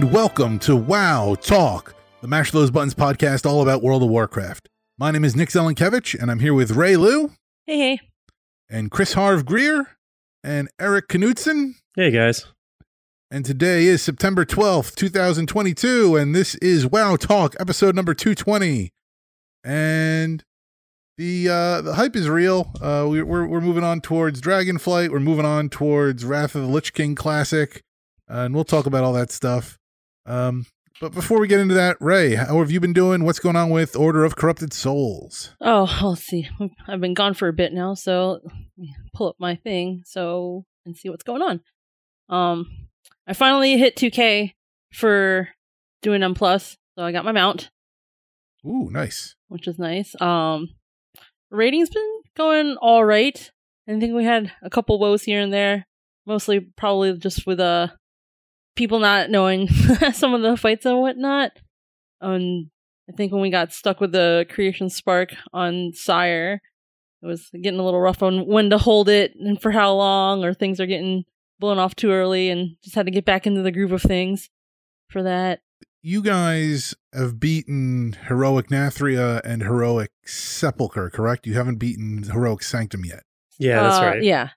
and welcome to WoW Talk, the Mash Those Buttons podcast all about World of Warcraft. My name is Nick Zelenkevich, and I'm here with Rei Lou Hey, hey. and Chris Harv Greer and Eric Knudsen. Hey guys. And today is September 12th, 2022, and this is WoW Talk, episode number 220. And the uh the hype is real. Uh we, we're we're moving on towards Dragonflight, we're moving on towards Wrath of the Lich King Classic, uh, and we'll talk about all that stuff. Um but before we get into that, Rei, how have you been doing? What's going on with Order of Corrupted Souls? Oh, let's see. I've been gone for a bit now, so pull up my thing so and see what's going on. Um, I finally hit 2K for doing M plus, so I got my mount, Ooh, nice. which is nice. Um, rating's been going all right. I think we had a couple woes here and there, mostly probably just with uh people not knowing some of the fights and whatnot. Um, I think when we got stuck with the creation spark on Sire, it was getting a little rough on when to hold it and for how long, or things are getting blown off too early, and just had to get back into the groove of things for that. You guys have beaten Heroic Nathria and Heroic Sepulchre, correct? You haven't beaten Heroic Sanctum yet. Yeah, that's Uh, right. Yeah,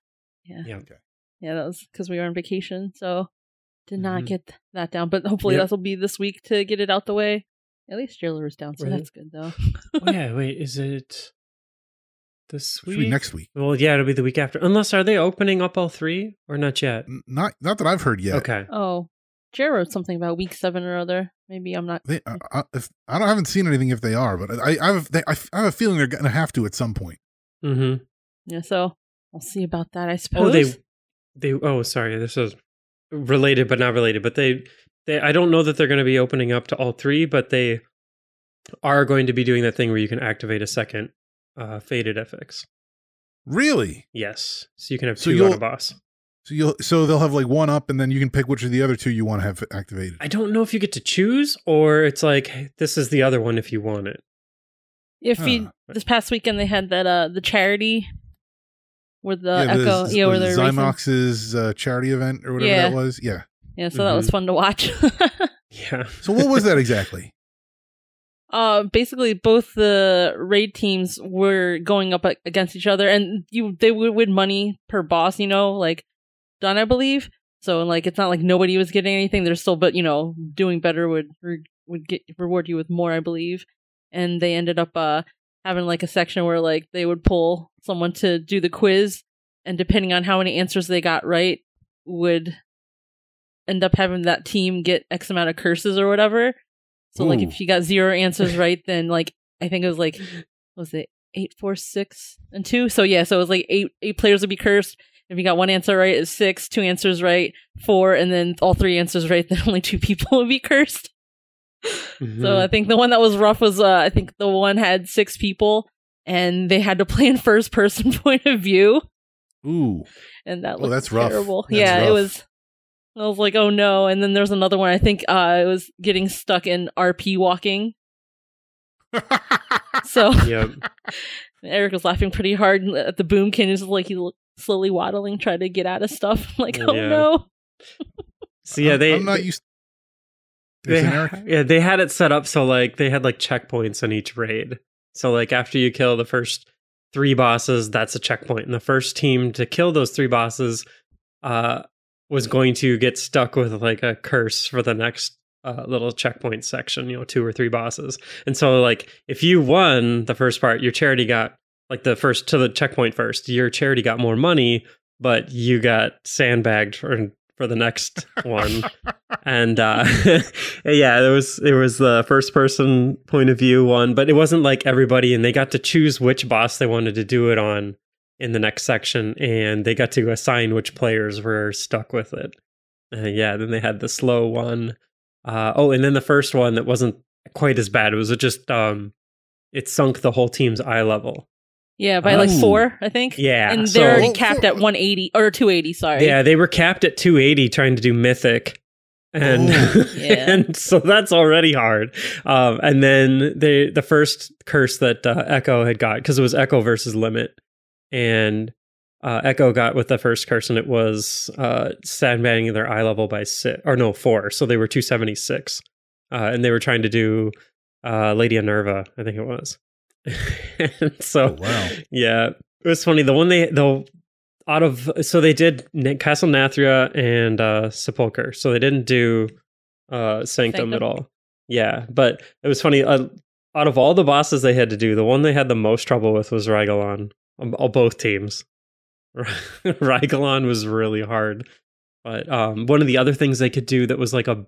yeah, Yeah. okay. yeah. That was because we were on vacation, so did not Mhm. get that down. But hopefully, Yep. that'll be this week to get it out the way. At least Jailer is down, so Right. that's good though. oh, yeah, wait, is it this Should be week? next week. Well, yeah, it'll be the week after. Unless are they opening up all three or not yet? N- Not not that I've heard yet. Okay. Oh, Jared wrote something about week seven or other. Maybe I'm not. They, I, I, if, I don't I haven't seen anything if they are, but I I have, they, I have a feeling they're going to have to at some point. Mm-hmm. Yeah, so I'll see about that. I suppose. Oh, they they oh, sorry, this is related but not related. But they they I don't know that they're going to be opening up to all three, but they are going to be doing that thing where you can activate a second uh Fated affix. Really? Yes. So you can have So two you'll- on a boss. So you'll so they'll have like one up, and then you can pick which of the other two you want to have activated. I don't know if you get to choose or it's like hey, this is the other one if you want it. if Huh. you this past weekend they had that uh the charity where the yeah, Echo, the, yeah, where the they're racing. Xy'mox's uh, charity event or whatever Yeah. that was. Yeah. Yeah, so that was Mhm. fun to watch. Yeah. So what was that exactly? uh basically both the raid teams were going up against each other and you they would win money per boss you know like done i believe so like it's not like nobody was getting anything they're still but you know doing better would re- would get reward you with more i believe and they ended up uh having like a section where like they would pull someone to do the quiz and depending on how many answers they got right would end up having that team get x amount of curses or whatever so like if you got zero answers right, then like I think it was like what was it eight, four, six, and two. So yeah, so it was like eight eight players would be cursed. If you got one answer right, it's six, two answers right, four, and then all three answers right, then only two people would be cursed. Mhm. So I think the one that was rough was uh I think the one had six people and they had to play in first person point of view. Ooh. And that Oh, looked that's rough. terrible. That's yeah, it was I was like, oh no. And then there's another one. I think uh it was getting stuck in RP walking. So Yep. Eric was laughing pretty hard at the boomkin. Is like he's slowly waddling, trying to get out of stuff. I'm like, oh Yeah. no. So yeah, they I'm not used. They, yeah, they had it set up so like they had like checkpoints on each raid. So like after you kill the first three bosses, that's a checkpoint. And the first team to kill those three bosses uh was going to get stuck with like a curse for the next uh, little checkpoint section, you know, two or three bosses. And so like if you won the first part, your charity got like the first to the checkpoint first, your charity got more money, but you got sandbagged for for the next one. and uh, yeah, it was there was the first person point of view one, but it wasn't like everybody, and they got to choose which boss they wanted to do it on in the next section, and they got to assign which players were stuck with it. Uh, yeah, then they had the slow one. Uh, oh, and then the first one that wasn't quite as bad. It was just um, it sunk the whole team's eye level. Yeah, by like Oh. four, I think. Yeah, and they're already capped at 180 or 280. Sorry. Yeah, they were capped at 280 trying to do mythic. And Oh. Yeah. and so that's already hard. Um, and then they the first curse that uh, Echo had got because it was Echo versus Limit, and uh, Echo got with the first curse, and it was uh, sandbagging their eye level by six or no four, so they were 276, uh, and they were trying to do uh, Lady Inerva, I think it was. And so Oh, wow. yeah, it was funny. The one they the out of so they did Castle Nathria and uh Sepulcher, so they didn't do uh Sanctum, Sanctum. at all. Yeah, but it was funny. Uh, out of all the bosses they had to do, the one they had the most trouble with was Rygelon on, on both teams. Rygelon was really hard, but um, one of the other things they could do that was like a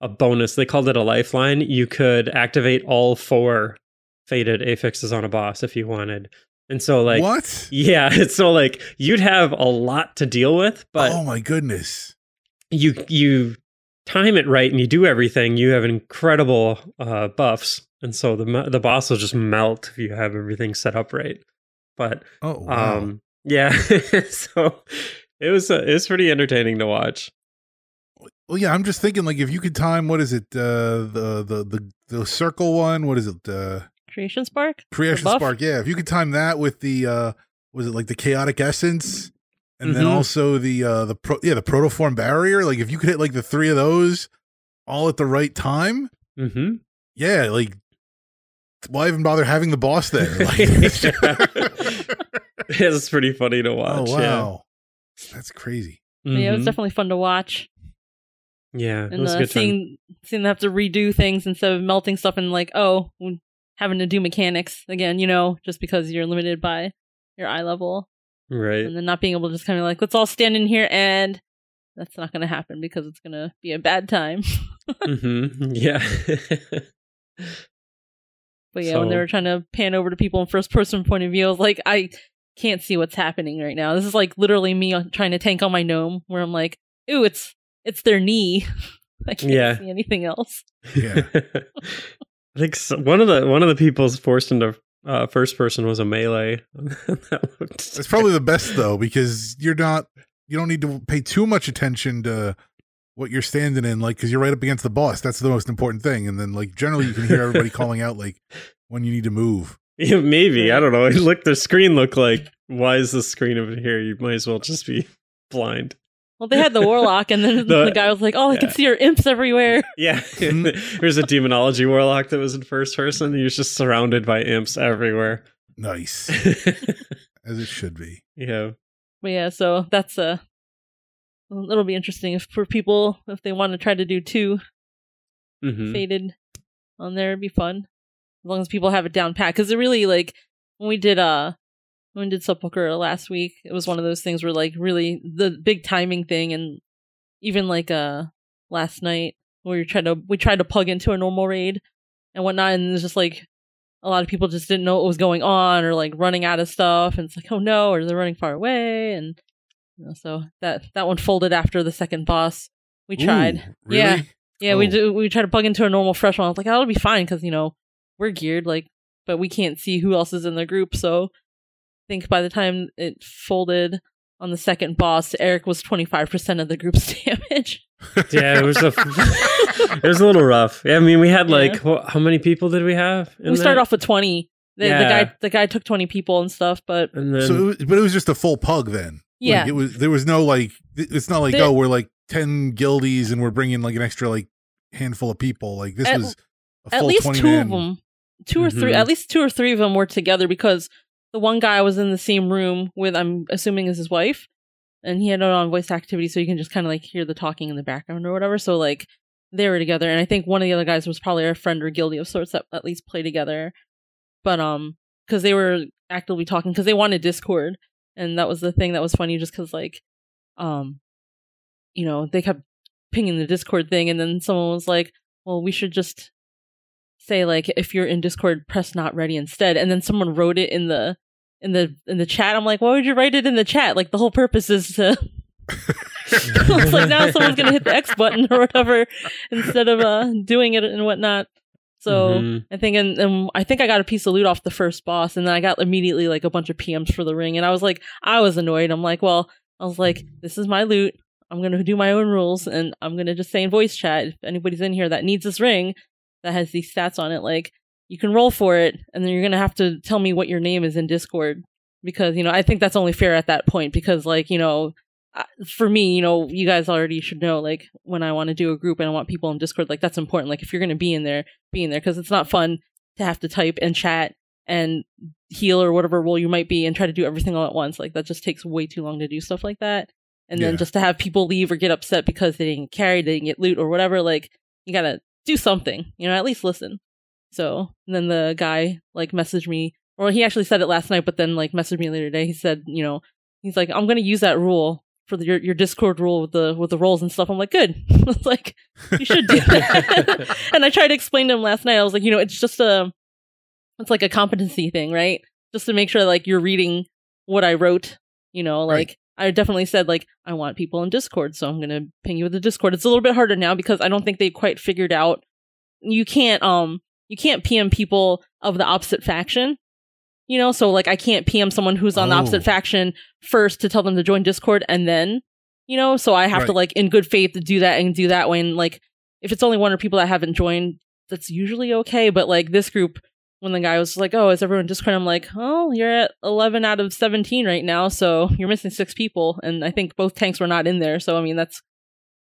a bonus, they called it a lifeline. You could activate all four Fated affixes on a boss if you wanted, and so like what? yeah, it's so like you'd have a lot to deal with, but oh my goodness. you you time it right and you do everything, you have incredible uh, buffs, and so the the boss will just melt if you have everything set up right. But Oh wow. um, yeah, so it was uh, it was pretty entertaining to watch. well, yeah, I'm just thinking like if you could time what is it uh the the the the circle one, what is it? Uh Creation Spark? creation buff? spark. Yeah, if you could time that with the uh was it like the chaotic essence and then Mhm. also the uh the pro yeah, the protoform barrier, like if you could hit like the three of those all at the right time, mm-hmm. yeah, like why even bother having the boss there? Like, it's pretty funny to oh watch. wow. That's crazy. Yeah, Yeah, it was definitely fun to watch. yeah, it And was a uh, good time. seeing, seeing them have to redo things instead of melting stuff and like, oh, having to do mechanics again, you know, just because you're limited by your eye level. Right. And then not being able to just kind of like, let's all stand in here and that's not going to happen because it's going to be a bad time. hmm Yeah. But yeah, when they were trying to pan over to people in first person point of view, I was like, I can't see what's happening right now. This is like literally me on- trying to tank on my gnome, where I'm like, ooh, it's it's their knee. I can't Yeah. see anything else. Yeah. I think so, one of the one of the people's forced into uh, first person was a melee. that looked probably the best though, because you're not you don't need to pay too much attention to what you're standing in, like because you're right up against the boss. That's the most important thing. And then like generally you can hear everybody calling out like when you need to move. Yeah, maybe I don't know. It looked the screen looked like why is the screen over here? You might as well just be blind. Well, they had the warlock, and then The- the, guy was like, "Oh, I can see your imps everywhere." Yeah, there's a demonology warlock that was in first person. He was just surrounded by imps everywhere. Nice. As it should be. yeah, But yeah, so that's uh, it'll be interesting if for people if they want to try to do two hmm Fated on there, it'd be fun as long as people have it down pat. Because it really like when we did uh when we did Sepulchre last week, it was one of those things where like really the big timing thing, and even like uh last night where we tried to we tried to plug into a normal raid and whatnot, and it's just like a lot of people just didn't know what was going on or like running out of stuff, and it's like oh no, or they're running far away, and you know, so that that one folded after the second boss. We tried. Ooh, really? Yeah. Yeah, we Oh. do. We try to plug into a normal fresh one. I was like, oh, it'll be fine because you know we're geared, like, but we can't see who else is in the group. So think by the time it folded on the second boss, Eric was twenty five percent of the group's damage. yeah. It was a it was a little rough. Yeah, I mean, we had like Yeah. wh- how many people did we have? in we started that? off with twenty. The, the guy, the guy took twenty people and stuff, but and then So it was, but it was just a full pug then. yeah, Like, it was there was no like it's not like The- oh we're like 10 guildies and we're bringing like an extra like handful of people. Like this At- was a at least 20 two man. of them, two or three, Mhm. at least two or three of them were together because the one guy was in the same room with, I'm assuming is his wife, and he had it on voice activity, so you can just kind of like hear the talking in the background or whatever. So like they were together, and I think one of the other guys was probably a friend or guilty of sorts that at least play together, but um, because they were actively talking because they wanted Discord, and that was the thing that was funny, just because like, um, you know, they kept pinging the Discord thing, and then someone was like, "Well, we should just say like if you're in Discord, press not ready instead." And then someone wrote it in the in the in the chat. I'm like, why would you write it in the chat? Like the whole purpose is to. it's like now someone's gonna hit the X button or whatever instead of uh doing it and whatnot. So Mhm. I think and, and I think I got a piece of loot off the first boss, and then I got immediately like a bunch of PMs for the ring, and I was like, I was annoyed. I'm like, well, I was like, this is my loot. I'm gonna do my own rules, and I'm gonna just say in voice chat if anybody's in here that needs this ring that has these stats on it, like you can roll for it, and then you're gonna have to tell me what your name is in Discord because you know I think that's only fair at that point because like you know. For me, you know, you guys already should know. Like, when I want to do a group and I want people in Discord, like that's important. Like, if you're to be in there, be in there because it's not fun to have to type and chat and heal or whatever role you might be and try to do everything all at once. Like that just takes way too long to do stuff like that. And then just to have people leave or get upset because they didn't carry they didn't get loot or whatever, like you gotta do something, you know, at least listen. So and then the guy like messaged me or he actually said it last night, but then like messaged me later today. He said, you know, he's like, I'm gonna use that rule for the, your your Discord rule with the with the roles and stuff. I'm like, good. it's like you should do that. and I tried to explain to him last night. I was like, you know, it's just a, it's like a competency thing, right? Just to make sure like you're reading what I wrote. You know, Right. I definitely said like I want people in Discord, so I'm gonna ping you with the Discord. It's a little bit harder now because I don't think they quite figured out. You can't um you can't PM people of the opposite faction. You know, so like I can't PM someone who's on the Oh. opposite faction first to tell them to join Discord and then, you know, so I have to like in good faith to do that and do that way. And like if it's only one or people that haven't joined, that's usually okay. But like this group, when the guy was like, "Oh, is everyone Discord?" I'm like, "Oh, you're at 11 out of 17 right now, so you're missing six people." And I think both tanks were not in there, so I mean that's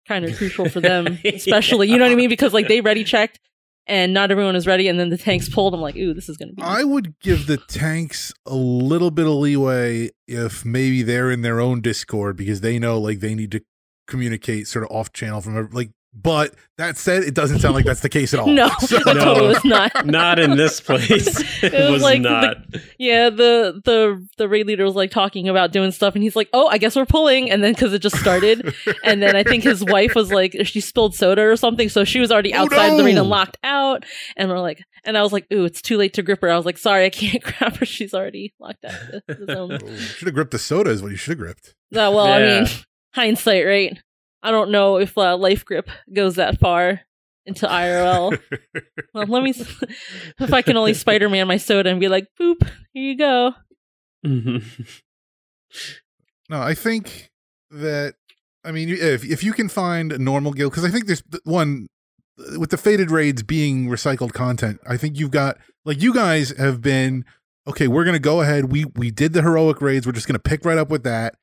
kind of crucial for them, especially you know what I mean because like they ready checked and not everyone is ready, and then the tanks pulled. I'm like, "Ooh, this is gonna be." I would give the tanks a little bit of leeway if maybe they're in their own Discord because they know like they need to communicate sort of off channel from every- like. But that said, it doesn't sound like that's the case at all. no, So- it was not. not in this place. It, It was was, like the- Yeah, the the the raid leader was like talking about doing stuff, and he's like, "Oh, I guess we're pulling," and then because it just started, and then I think his wife was like, she spilled soda or something, so she was already Oh, outside the no! ring and locked out, and we're like, and I was like, "Ooh, it's too late to grip her." I was like, "Sorry, I can't grab her; she's already locked out." of the- the should have gripped the soda is what you should have gripped. Uh, well, I mean, hindsight, right? I don't know if uh, life grip goes that far into IRL. well, let me if I can only Spider Man my soda and be like, "Boop, here you go." Mhm. No, I think that I mean if if you can find a normal guild because I think there's one with the Fated raids being recycled content. I think you've got like you guys have been okay. We're gonna go ahead. We we did the heroic raids. We're just gonna pick right up with that,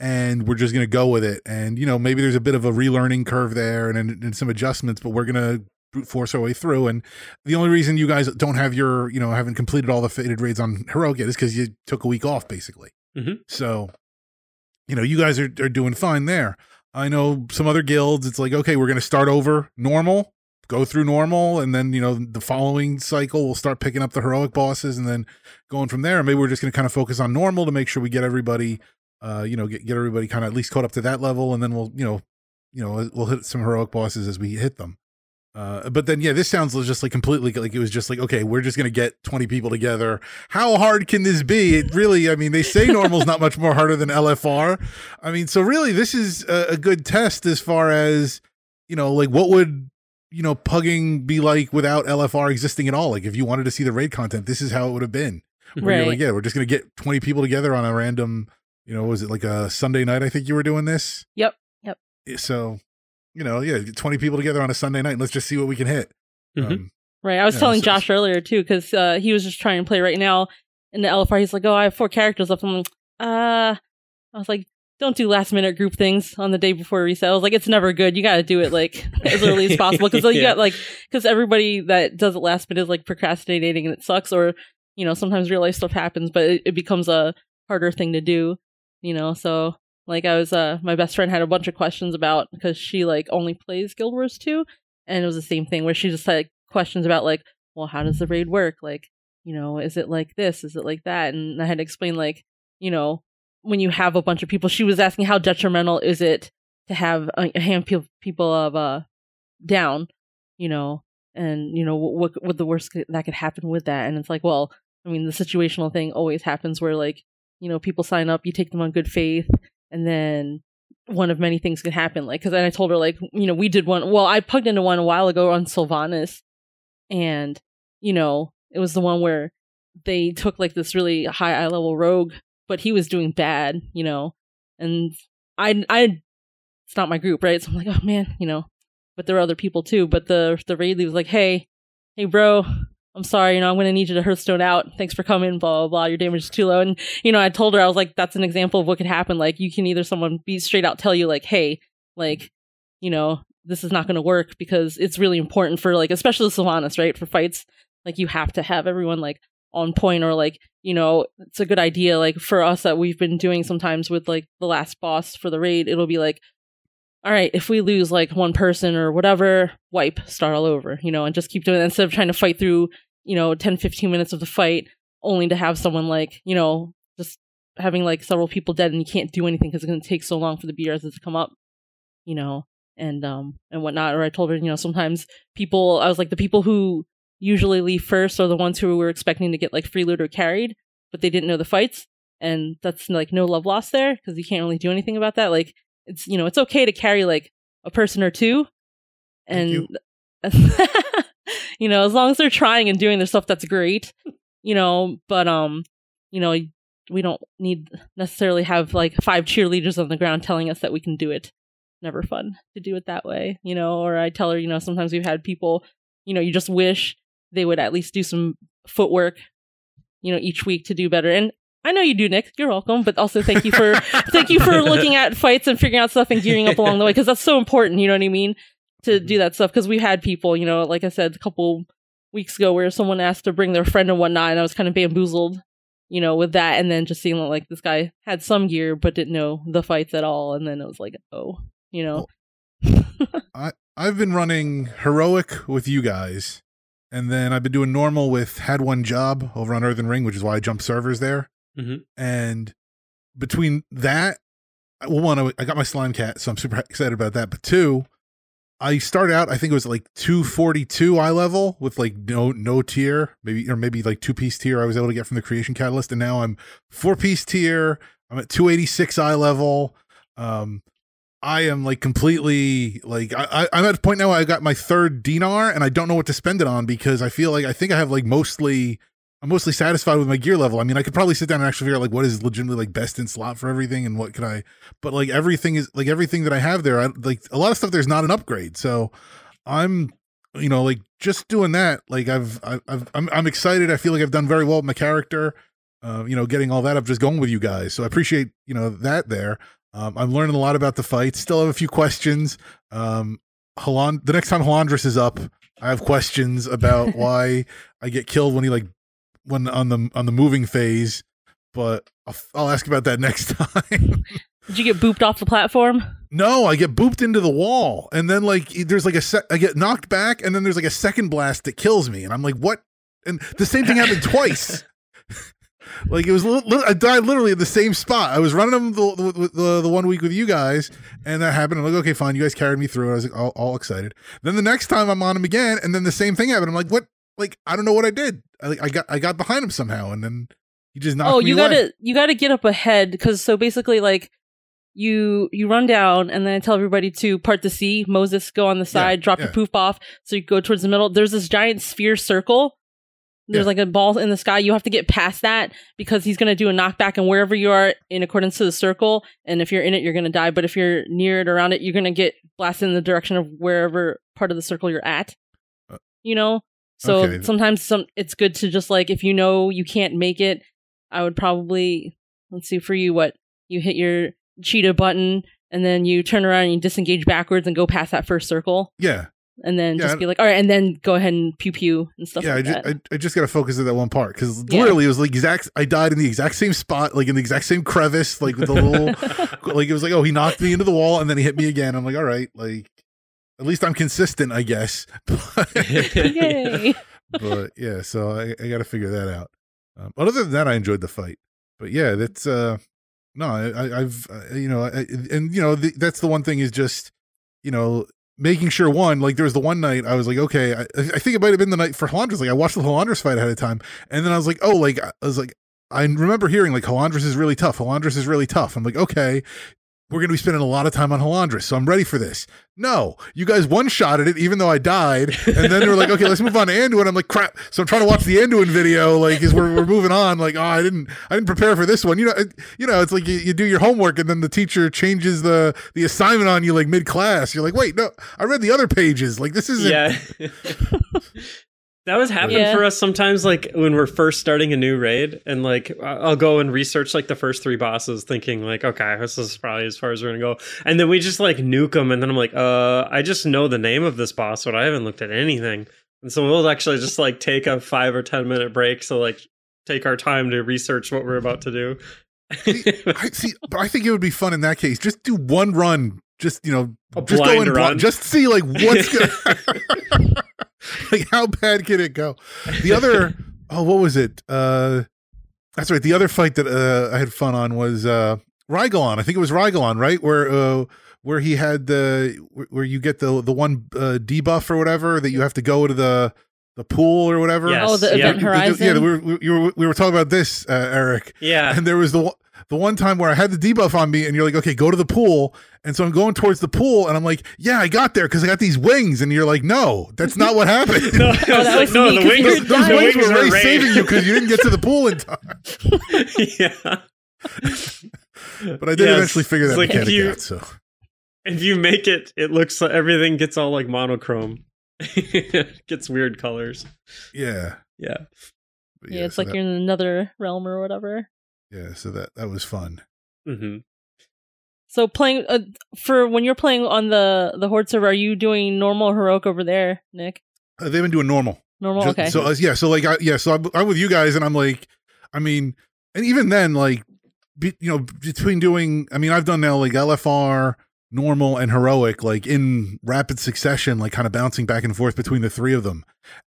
and we're just gonna go with it. And you know maybe there's a bit of a relearning curve there and, and, and some adjustments, but we're gonna brute force our way through. And the only reason you guys don't have your you know haven't completed all the Fated raids on heroic yet is because you took a week off basically. Mhm. So you know, you guys are, are doing fine there. I know some other guilds, it's like, okay, we're going to start over normal, go through normal, and then, you know, the following cycle, we'll start picking up the heroic bosses and then going from there. Maybe we're just going to kind of focus on normal to make sure we get everybody, uh, you know, get, get everybody kind of at least caught up to that level. And then we'll, you know, you know, we'll hit some heroic bosses as we hit them. Uh, but then, yeah, this sounds just like completely like it was just like, okay, we're just going to get 20 people together. How hard can this be? It really, I mean, they say normal's not much more harder than LFR. I mean, so really, this is a, a good test as far as, you know, like what would, you know, pugging be like without LFR existing at all? Like if you wanted to see the raid content, this is how it would have been. Where Right. like, yeah, we're just going to get 20 people together on a random, you know, was it like a Sunday night? I think you were doing this. Yep, yep. So, you know, yeah, get 20 people together on a Sunday night and let's just see what we can hit. Mhm. Um, Right. I was Yeah, telling so- Josh earlier too, because uh, he was just trying to play right now in the LFR. He's like, "Oh, I have four characters left." I'm like, "Uh," I was like, "Don't do last minute group things on the day before reset." I was like, "It's never good. You got to do it like as early as possible because you Yeah. got like because everybody that does it last minute is like procrastinating and it sucks. Or you know, sometimes real life stuff happens, but it, it becomes a harder thing to do. You know, so like I was, uh, my best friend had a bunch of questions about because she like only plays Guild Wars 2 and it was the same thing where she just had questions about like well how does the raid work? Like you know is it like this? Is it like that? And i had to explain like you know when you have a bunch of people she was asking how detrimental is it to have a, a hand people of uh down, you know, and you know what what the worst that could happen with that, and it's like, well, I mean, the situational thing always happens where like you know people sign up, you take them on good faith, and then one of many things can happen. Like, because I told her like, you know, we did one. Well, I plugged into one a while ago on Sylvanas, and you know, it was the one where they took like this really high eye level rogue, but he was doing bad, you know, and I I it's not my group, right? So I'm like, oh man, you know, but there are other people too. But the the raid was like, hey, hey, bro, I'm sorry, you know, I'm gonna need you to Hearthstone out. Thanks for coming, blah blah blah. Your damage is too low, and you know, I told her I was like, that's an example of what could happen. Like, you can either someone be straight out tell you like, hey, like, you know, this is not gonna work because it's really important for like, especially the Sylvanas, right? For fights, like you have to have everyone like on point or like you know it's a good idea like for us that we've been doing sometimes with like the last boss for the raid it'll be like all right if we lose like one person or whatever wipe start all over you know and just keep doing it instead of trying to fight through you know 10 15 minutes of the fight only to have someone like you know just having like several people dead and you can't do anything because it's going to take so long for the BRs to come up you know and um and whatnot or i told her you know sometimes people i was like the people who usually leave first are the ones who were expecting to get like free loot or carried, but they didn't know the fights. And that's like no love lost there because you can't really do anything about that. Like it's you know it's okay to carry like a person or two, and. you know as long as they're trying and doing their stuff, that's great. You know, but um, you know we don't need necessarily have like five cheerleaders on the ground telling us that we can do it. Never fun to do it that way, you know. Or I tell her, you know, sometimes we've had people, you know, you just wish they would at least do some footwork, you know, each week to do better. And I know you do, Nick. You're welcome. But also thank you for thank you for looking at fights and figuring out stuff and gearing up along the way because that's so important. You know what I mean? To do that stuff because we've had people, you know, like I said a couple weeks ago, where someone asked to bring their friend and whatnot, and I was kind of bamboozled, you know, with that, and then just seeing like this guy had some gear but didn't know the fights at all, and then it was like, oh, you know, I I've been running heroic with you guys, and then I've been doing normal with had one job over on Earthen Ring, which is why I jumped servers there. Mhm. And between that, well, one, I I got my slime cat, so I'm super excited about that. But two, I started out, I think it was like 242 eye level with like no no tier, maybe or maybe like two piece tier I was able to get from the creation catalyst, and now I'm four piece tier. I'm at 286 eye level. Um, I am like completely like I, I I'm at a point now I got my third dinar and I don't know what to spend it on because I feel like I think I have like mostly I'm mostly satisfied with my gear level. I mean, I could probably sit down and actually figure out like what is legitimately like best in slot for everything and what can I but like everything is like everything that I have there, I like a lot of stuff there's not an upgrade. So I'm you know like just doing that like I've I've, I've I'm I'm excited. I feel like I've done very well with my character. Uh, you know, getting all that up, just going with you guys. So I appreciate you know that there. Um, I'm learning a lot about the fight. Still have a few questions. Um, Halan, the next time Halondrus is up, I have questions about why I get killed when he like when on the on the moving phase. But I'll, I'll ask about that next time. did you get booped off the platform? no, I get booped into the wall, and then like there's like a sec- I get knocked back, and then there's like a second blast that kills me, and I'm like, what? And the same thing happened twice. Like it was, li- li- I died literally in the same spot. I was running them the, the, the, the one week with you guys, and that happened. I'm like, okay, fine. You guys carried me through. I was like, all, all excited. Then the next time I'm on him again, and then the same thing happened. I'm like, what? Like I don't know what I did. I, like, I got I got behind him somehow, and then he just knocked oh, you away. gotta you gotta get up ahead because so basically like you you run down and then I tell everybody to part the sea. Moses go on the side, drop your poof off, so you go towards the middle. There's this giant sphere circle. There's Yeah. like a ball in the sky. You have to get past that because he's gonna do a knockback, and wherever you are in accordance to the circle, and if you're in it, you're gonna die. But if you're near it, around it, you're gonna get blasted in the direction of wherever part of the circle you're at. Uh, You know, so okay. sometimes some it's good to just like if you know you can't make it, I would probably let's see for you what you hit your cheetah button and then you turn around and you disengage backwards and go past that first circle yeah, and then Yeah, just be like all right and then go ahead and pew pew and stuff yeah. like I just that. I, I just gotta focus at that one part because Yeah. literally it was like exact. I died in the exact same spot, like in the exact same crevice, like with the little like it was like oh he knocked me into the wall and then he hit me again. I'm like all right, like at least I'm consistent, I guess. Yay. but yeah, so I, I got to figure that out. Um, other than that, I enjoyed the fight. But yeah, that's uh, no, I, I've uh, you know, I, and you know, the, that's the one thing is just you know making sure one like there was the one night I was like, okay, I, I think it might have been the night for Halondrus. Like I watched the Halondrus fight ahead of time, and then I was like, oh, like I was like. I remember hearing like Halondrus is really tough. Halondrus is really tough. I'm like, okay, we're going to be spending a lot of time on Halondrus, so I'm ready for this. No, you guys one shot at it, even though I died, and then they were like, okay, let's move on to Anduin. I'm like, crap. So I'm trying to watch the Anduin video, like, as we're, we're moving on. Like, oh, I didn't, I didn't prepare for this one. You know, it, you know, it's like you, you do your homework, and then the teacher changes the the assignment on you like mid class. You're like, wait, no, I read the other pages. Like, this isn't. Yeah. that was happening Yeah. for us sometimes like when we're first starting a new raid and like I- I'll go and research like the first three bosses thinking like okay this is probably as far as we're gonna go and then we just like nuke them and then I'm like uh I just know the name of this boss but I haven't looked at anything and so we'll actually just like take a five or ten minute break so like take our time to research what we're about to do I see, but I think it would be fun in that case. Just do one run. Just you know, A just go blind in, bl- run. just see like what's gonna, like how bad can it go? The other, oh, what was it? Uh, that's right. The other fight that uh, I had fun on was uh, Rygelon. I think it was Rygelon, right? Where uh, where he had the where- where you get the the one uh, debuff or whatever that you have to go to the the pool or whatever. Yes. Oh, the Yeah. Event Horizon. Yeah, we were, we, were, we were talking about this, uh, Eric. yeah And there was the one- the one time where I had the debuff on me, and you're like, okay, go to the pool. And so I'm going towards the pool, and I'm like, yeah, I got there because I got these wings. And you're like, no, that's not what happened. no, oh, I was that no me, the 'cause wings, those those the wings wings were were really raid. saving you because you didn't get to the pool in time. yeah But I did Yes. eventually figure that like if mechanic you- out. So if you make it, it looks like everything gets all like monochrome. gets weird colors. yeah, Yeah. But Yeah, it's so like that, you're in another realm or whatever. Yeah. So that that was fun. hmm So playing uh, for when you're playing on the the horde server, are you doing normal heroic over there, Nick? Uh, they've been doing normal. Normal, Ju- okay. So uh, yeah, so like I, yeah, so I'm, I'm with you guys, and I'm like, I mean, and even then, like, be, you know, between doing, I mean, I've done now like LFR, normal, and heroic, like in rapid succession, like kind of bouncing back and forth between the three of them,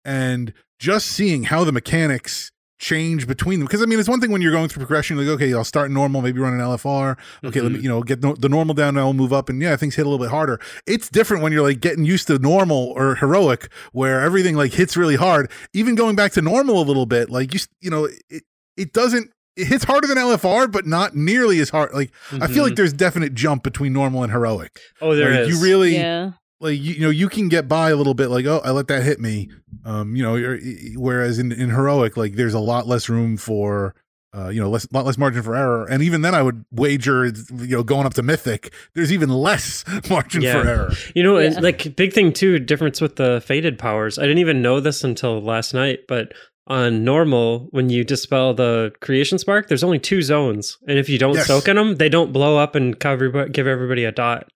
and just seeing how the mechanics change between them. Because I mean, it's one thing when you're going through progression, like, okay, I'll start normal, maybe run an LFR, okay, let me, mm-hmm. you know, get no, the normal down, and I'll move up, and yeah, things hit a little bit harder. It's different when you're like getting used to normal or heroic, where everything like hits really hard. Even going back to normal a little bit, like you, you know, it it doesn't. It hits harder than LFR, but not nearly as hard. Like I feel like mm-hmm. there's definite jump between normal and heroic. oh, there like, is. You really yeah. Like you, you know you can get by a little bit. Like oh, I let that hit me. Um, you know, whereas in in heroic, like there's a lot less room for. Uh, you know, less lot less margin for error, and even then, I would wager, you know, going up to mythic, there's even less margin Yeah. for error. You know, Yeah. like big thing too, difference with the Fated powers. I didn't even know this until last night, but on normal, when you dispel the creation spark, there's only two zones, and if you don't Yes. soak in them, they don't blow up and cover give everybody a dot.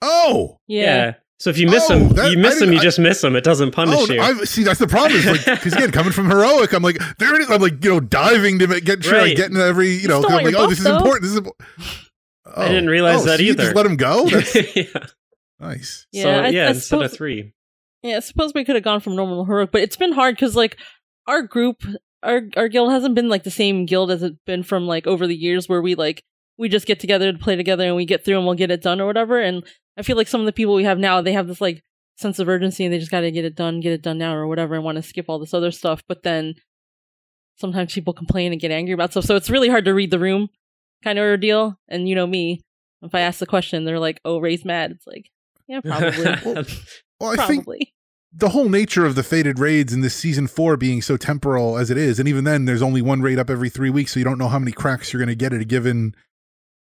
Oh, yeah, So if you miss Oh, them, that- you miss them, you I- just miss them. It doesn't punish oh, you. I see. That's the problem. Is like because again, coming from heroic, I'm like there it is. I'm like you know diving to get sure I Right. get into every you know. I'm like your oh, this is important. This is. impo- Oh. I didn't oh, realize Oh, that so either. just let him go. That's yeah. nice. Yeah, so I- yeah, I instead suppose- of three. yeah. I suppose we could have gone from normal to heroic, but it's been hard because like our group, our our guild hasn't been like the same guild as it's been from like over the years, where we like we just get together to play together and we get through and we'll get it done or whatever. And I feel like some of the people we have now, they have this like sense of urgency and they just got to get it done, get it done now or whatever, and want to skip all this other stuff. But then sometimes people complain and get angry about stuff, so it's really hard to read the room kind of ordeal. And you know me, if I ask the question, they're like, "Oh, Rei's mad." It's like, yeah, probably, Well, I think probably. the whole nature of the Fated raids in this season four being so temporal as it is, and even then, there's only one raid up every three weeks, so you don't know how many cracks you're going to get at a given,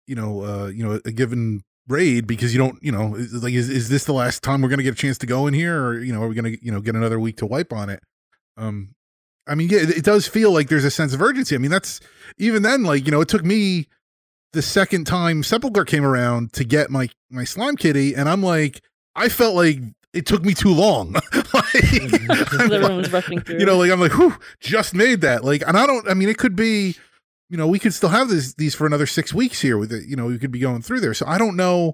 you know, uh, you know, a given raid because you don't, you know, is- like is is this the last time we're going to get a chance to go in here, or you know, are we going to, you know, get another week to wipe on it? Um, I mean, yeah, it, it does feel like there's a sense of urgency. I mean, that's even then, like you know, it took me the second time Sepulchre came around to get my my slime kitty, and I'm like, I felt like it took me too long. like, Everyone's rushing through. you know, like I'm like, whew, just made that. Like, and I don't. I mean, it could be, you know, we could still have this these for another six weeks here. With it, you know, we could be going through there. So I don't know.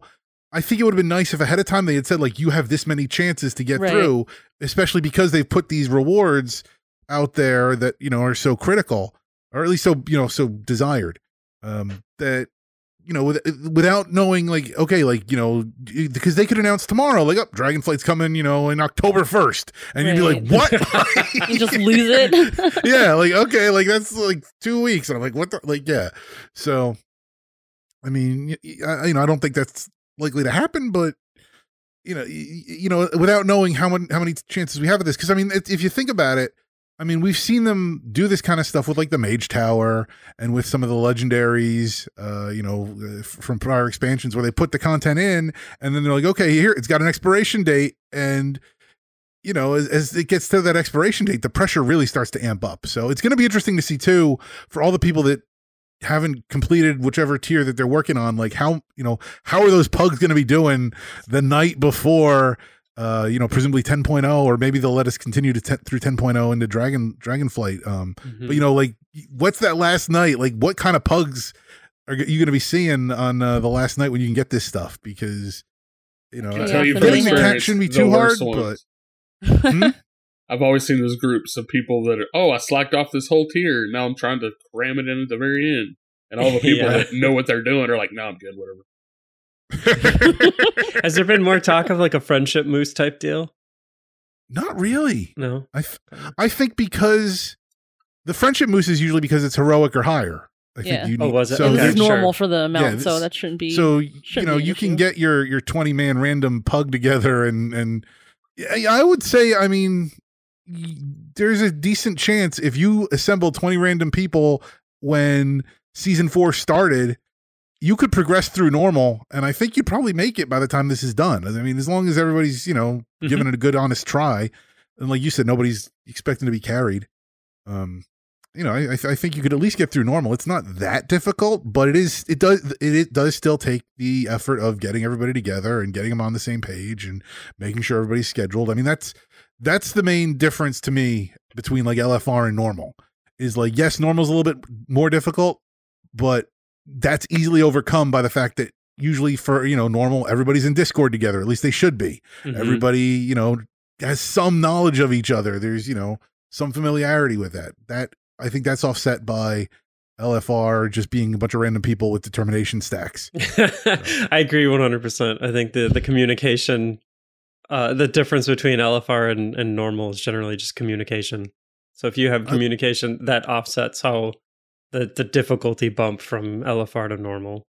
I think it would have been nice if ahead of time they had said like, you have this many chances to get Right. through, especially because they've put these rewards out there that you know are so critical, or at least so you know so desired. Um, that you know, with, without knowing, like, okay, like, you know, because they could announce tomorrow, like, up, oh, Dragonflight's coming, you know, in October 1st. And right. you'd be like, what? you just lose it. yeah. Like, okay, like, that's like two weeks. And I'm like, what the, like, yeah. So, I mean, I, you know, I don't think that's likely to happen, but, you know, you, you know, without knowing how many, how many chances we have of this, because I mean, if you think about it, I mean, we've seen them do this kind of stuff with like the Mage Tower and with some of the legendaries, uh, you know, from prior expansions where they put the content in and then they're like, okay, here it's got an expiration date. And, you know, as, as it gets to that expiration date, the pressure really starts to amp up. So it's going to be interesting to see too for all the people that haven't completed whichever tier that they're working on. Like, how, you know, how are those pugs going to be doing the night before? Uh, you know, presumably 10.0, or maybe they'll let us continue to t- through 10.0 into Dragon Dragonflight. Um, mm-hmm. but you know, like, what's that last night? Like, what kind of pugs are you going to be seeing on uh, the last night when you can get this stuff? Because you know, I you getting the cat shouldn't be too hard, but. hmm? I've always seen those groups of people that are, oh, I slacked off this whole tier. Now I'm trying to cram it in at the very end. And all the people yeah. that know what they're doing are like, no, I'm good, whatever. Has there been more talk of like a friendship moose type deal? Not really. No. I th- I think because the friendship moose is usually because it's heroic or higher. I yeah. think you oh, need, oh, was it? So okay, this is normal sure. for the amount, yeah, this, so that shouldn't be. So you know, you can get your your twenty man random pug together, and and I would say, I mean, there's a decent chance if you assemble twenty random people when season four started you could progress through normal, and I think you'd probably make it by the time this is done. I mean, as long as everybody's you know mm-hmm. giving it a good, honest try, and like you said, nobody's expecting to be carried. Um, you know, I, I think you could at least get through normal. It's not that difficult, but it is. It does. It, it does still take the effort of getting everybody together and getting them on the same page and making sure everybody's scheduled. I mean, that's that's the main difference to me between like LFR and normal. Is like yes, normal's a little bit more difficult, but that's easily overcome by the fact that usually for you know normal everybody's in discord together at least they should be. Mm-hmm. everybody you know has some knowledge of each other. There's you know some familiarity with that. That i think that's offset by lfr just being a bunch of random people with determination stacks. I agree 100% i think the the communication uh the difference between lfr and, and normal is generally just communication. So if you have communication that offsets how the the difficulty bump from LFR to normal.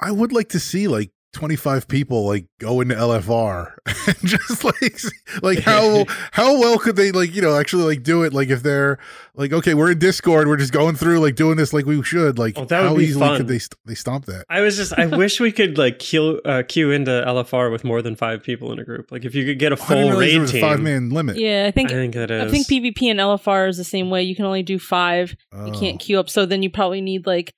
I would like to see like 25 people like go into LFR and just like like how how well could they like you know actually like do it? Like if they're like okay we're in Discord we're just going through like doing this like we should like oh, that how easily fun. could they st- they stomp that? I was just I wish we could like queue uh, queue into LFR with more than five people in a group. Like if you could get a full raid team. five man limit. Yeah I think I think that is I think PvP and LFR is the same way. You can only do five. Oh. you can't oh. queue up so then you probably need like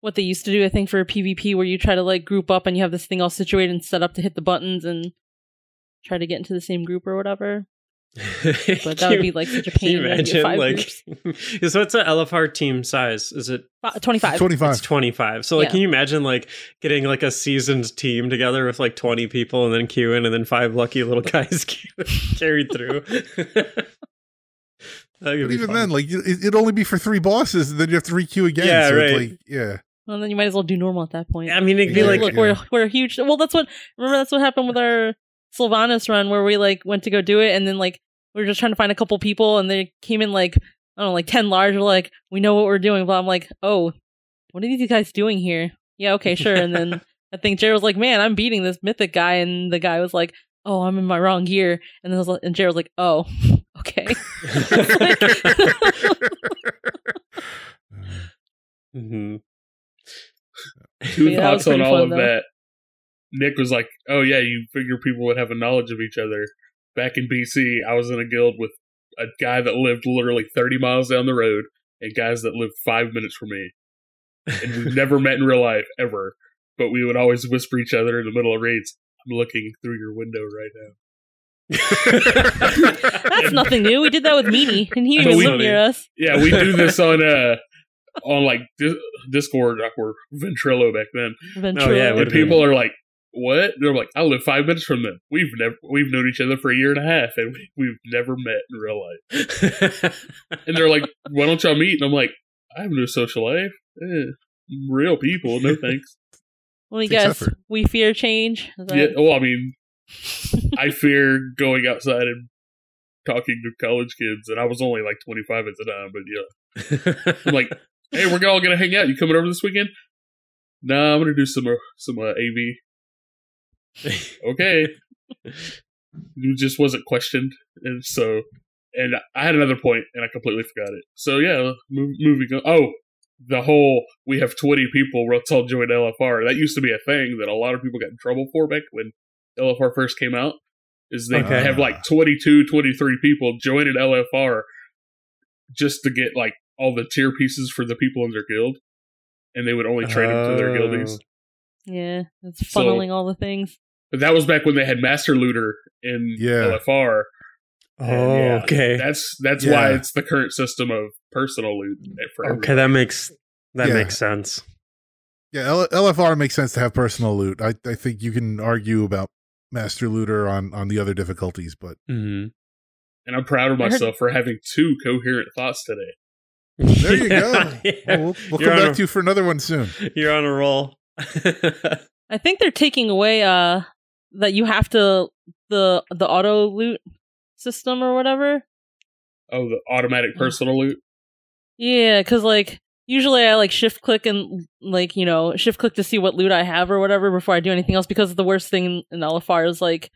what they used to do, I think, for a PvP where you try to like group up and you have this thing all situated and set up to hit the buttons and try to get into the same group or whatever. but that would be like such a pain. Can you imagine, like, so what's an LFR team size? Is it 25? 25. It's 25. So, like, yeah. can you imagine, like, getting like a seasoned team together with like 20 people and then queuing and then five lucky little guys carried through? but even fun. then, like, it'd only be for three bosses and then you have to requeue again. Yeah, so right. Like, yeah. Well, then you might as well do normal at that point. I mean, it'd be yeah, like, look, yeah. we're we're huge. Well, that's what remember. That's what happened with our Sylvanas run, where we like went to go do it, and then like we were just trying to find a couple people, and they came in like I don't know, like ten large. We're like, we know what we're doing, but I'm like, oh, what are these guys doing here? Yeah, okay, sure. And then I think Jared was like, man, I'm beating this mythic guy, and the guy was like, oh, I'm in my wrong gear, and then was like, and Jared was like, oh, okay. mm-hmm. Two yeah, thoughts on all fun, of though. that. Nick was like, "Oh yeah, you figure people would have a knowledge of each other." Back in BC, I was in a guild with a guy that lived literally 30 miles down the road and guys that lived five minutes from me, and we've never met in real life ever. But we would always whisper each other in the middle of raids. I'm looking through your window right now. That's nothing new. We did that with Meanie, and he was near us. Yeah, we do this on uh on like Discord, like we're Ventrilo back then. Ventrilo. Oh yeah, and people are like, "What?" They're like, "I live five minutes from them. We've never we've known each other for a year and a half, and we, have never met in real life." and they're like, "Why don't y'all meet?" And I'm like, "I have no social life." Eh. real people. No thanks. Let me Takes guess. effort. We fear change. That- Yeah. Well, I mean, I fear going outside and talking to college kids, and I was only like 25 at the time. But yeah, I'm like, hey, we're all gonna hang out. You coming over this weekend? No, I'm gonna do some uh, some uh, AV. Okay. it just wasn't questioned, and so, and I had another point, and I completely forgot it. So yeah, move, moving on. Oh, the whole we have 20 people. Let's all join LFR. That used to be a thing that a lot of people got in trouble for back when LFR first came out. Is they Okay. have like 22, 23 people join an LFR just to get like all the tier pieces for the people in their guild, and they would only trade them to their guildies. Oh. yeah, it's So- funneling all the things. But that was back when they had Master Looter in Yeah. LFR. Oh, Yeah, okay. That's that's why it's the current system of personal loot for Okay, that makes that Yeah. makes sense. Yeah, L- LFR makes sense to have personal loot. I, I think you can argue about Master Looter on, on the other difficulties, but hmm and I'm proud of I heard- myself for having two coherent thoughts today. There you go. Yeah. Well, we'll, we'll You're come back a- to you for another one soon. You're on a roll. I think they're taking away uh that you have to the the auto loot system or whatever. Oh, the automatic personal loot. Yeah, because like usually I like shift click and like you know shift click to see what loot I have or whatever before I do anything else. Because the worst thing in LFR is like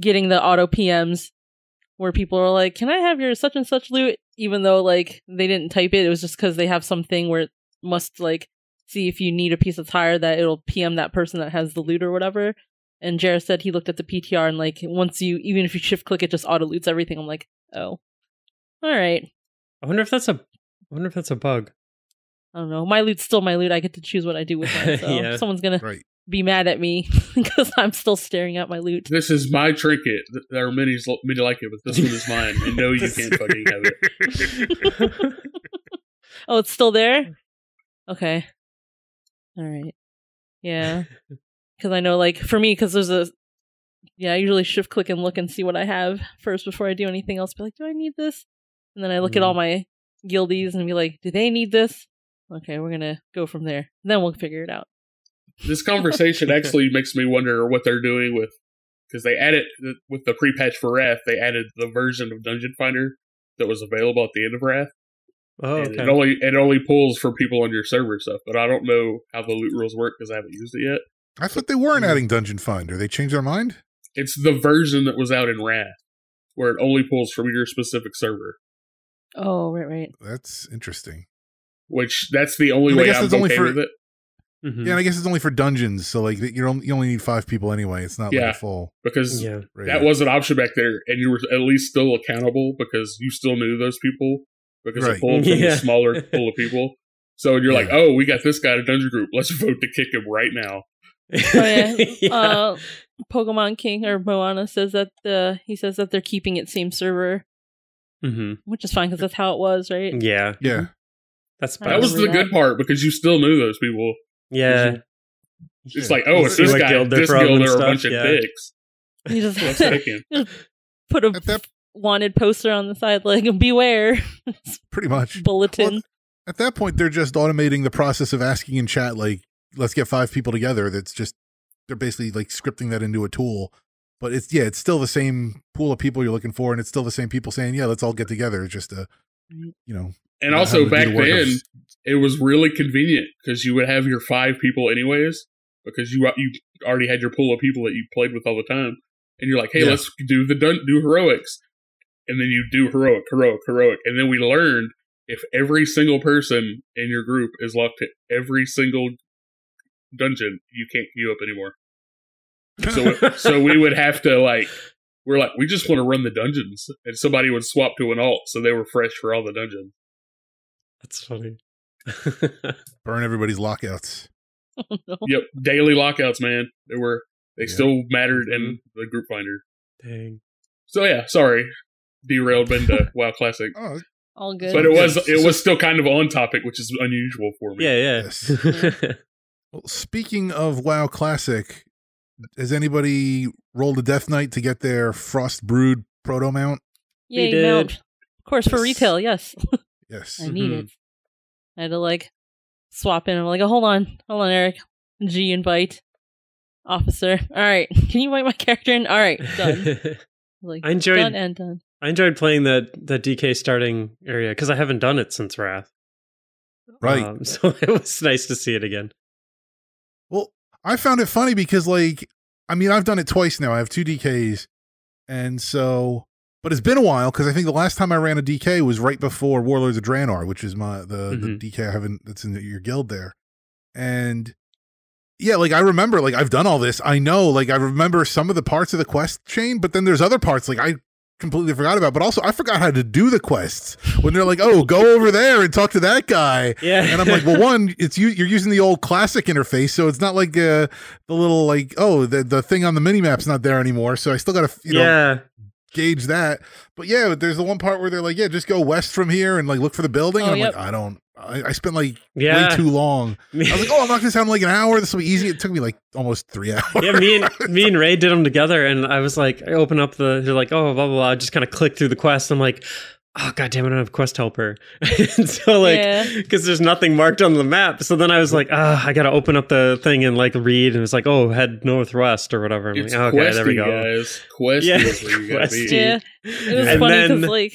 getting the auto PMs where people are like, "Can I have your such and such loot?" Even though like they didn't type it, it was just because they have something where it must like see if you need a piece of tire that it'll PM that person that has the loot or whatever. And Jared said he looked at the PTR and like once you even if you shift click it just auto loots everything. I'm like, oh, all right. I wonder if that's a. I wonder if that's a bug. I don't know. My loot's still my loot. I get to choose what I do with it. So Yeah. someone's gonna Right. Be mad at me because I'm still staring at my loot. This is my trinket. There are many many like it, but this one is mine. And no, you can't fucking have it. Oh, it's still there. Okay. All right. Yeah. Because I know, like, for me, because there's a yeah, I usually shift click and look and see what I have first before I do anything else. Be like, do I need this? And then I look at all mm-hmm. my guildies and be like, do they need this? Okay, we're gonna go from there. Then we'll figure it out. This conversation actually makes me wonder what they're doing with because they added with the pre-patch for Wrath. They added the version of Dungeon Finder that was available at the end of Wrath. Oh, And okay. It only it only pulls for people on your server stuff, but I don't know how the loot rules work because I haven't used it yet. I thought they weren't mm. adding Dungeon Finder. They changed their mind? It's the version that was out in Wrath, where it only pulls from your specific server. Oh, right, right. That's interesting. Which that's the only I way I'm okay for- with it. Mhm. Yeah, and I guess it's only for dungeons, so like you only, you only need five people anyway. It's not Yeah. like a full. Because yeah. that was an option back there, and you were at least still accountable because you still knew those people because Right. it pulled from Yeah. a smaller pool of people. So you're like, oh, we got this guy in a dungeon group. Let's vote to kick him right now. Oh, yeah. Yeah. Uh, Pokemon King or Moana says that the he says that they're keeping it same server, Mhm. which is fine because that's how it was, right? Yeah. Yeah. That's That was the remember good part because you still knew those people. Yeah. It's Yeah. like, oh, it's See this what guy, guild this from guild and are a stuff, bunch of yeah. dicks. You just Let's pick him. put a that wanted poster on the side, like beware pretty much. bulletin. Well, at that point, they're just automating the process of asking in chat, like, let's get five people together. That's just they're basically like scripting that into a tool. But it's yeah, it's still the same pool of people you're looking for, and it's still the same people saying, yeah, let's all get together. It's just a mm. you know, And also having to do back the work of- then, it was really convenient because you would have your five people anyways because you you already had your pool of people that you played with all the time, and you're like, hey, Yeah. let's do the dun- do heroics, and then you do heroic, heroic, heroic, and then we learned if every single person in your group is locked to every single dungeon, you can't queue up anymore. So so we would have to like we're like we just want to run the dungeons, and somebody would swap to an alt so they were fresh for all the dungeons. That's funny. burn everybody's lockouts. Oh, no. Yep, daily lockouts, man. They were they Yeah. still mattered in mm-hmm. the group finder. Dang. So yeah, sorry, derailed into WoW Classic, Oh, All good. but it was Yes. it was still kind of on topic, which is unusual for me. Yeah, yeah. Yes. well, speaking of WoW Classic, has anybody rolled a Death Knight to get their Frostbrood proto mount? Yay, did. mount. Of course, for retail, yes. Yes. I need Mhm. it. I had to like swap in. I'm like, oh, hold on, hold on, Eric. G invite officer. All right, can you invite my character in? All right, done. Like I enjoyed- done and done. I enjoyed playing the the DK starting area because I haven't done it since Wrath. Right. Um, so it was nice to see it again. Well, I found it funny because, like, I mean, I've done it twice now. I have two DKs, and so, but it's been a while because I think the last time I ran a DK was right before Warlords of Draenor, which is my the Mhm. the DK I haven't that's in your guild there, and yeah, like I remember, like I've done all this. I know, like I remember some of the parts of the quest chain, but then there's other parts like I completely forgot about. But also, I forgot how to do the quests when they're like, "Oh, go over there and talk to that guy." Yeah. And I'm like, well, one, it's you. You're using the old classic interface, so it's not like uh, the little like, oh, the the thing on the mini map's not there anymore. So I still got to you know yeah. Gauge that. But yeah, there's the one part where they're like, yeah, just go west from here and like look for the building. Oh, and I'm yep. like, I don't. I, I spent like Yeah. way too long. I was like, oh, I'm not gonna sound like an hour. This will be easy. It took me like almost three hours. yeah, me and me and Rei did them together, and I was like, I open up the, they're like, oh, blah blah blah. I just kind of click through the quest. I'm like, oh god damn it, I don't have quest helper. so like, Yeah. because there's nothing marked on the map. So then I was like, ah, I gotta open up the thing and like read, and it's like, oh, head northwest or whatever. I'm It's like, questy, okay, there we go. guys. Questie Yeah, is where you gotta be. questy. Yeah, it was And funny because like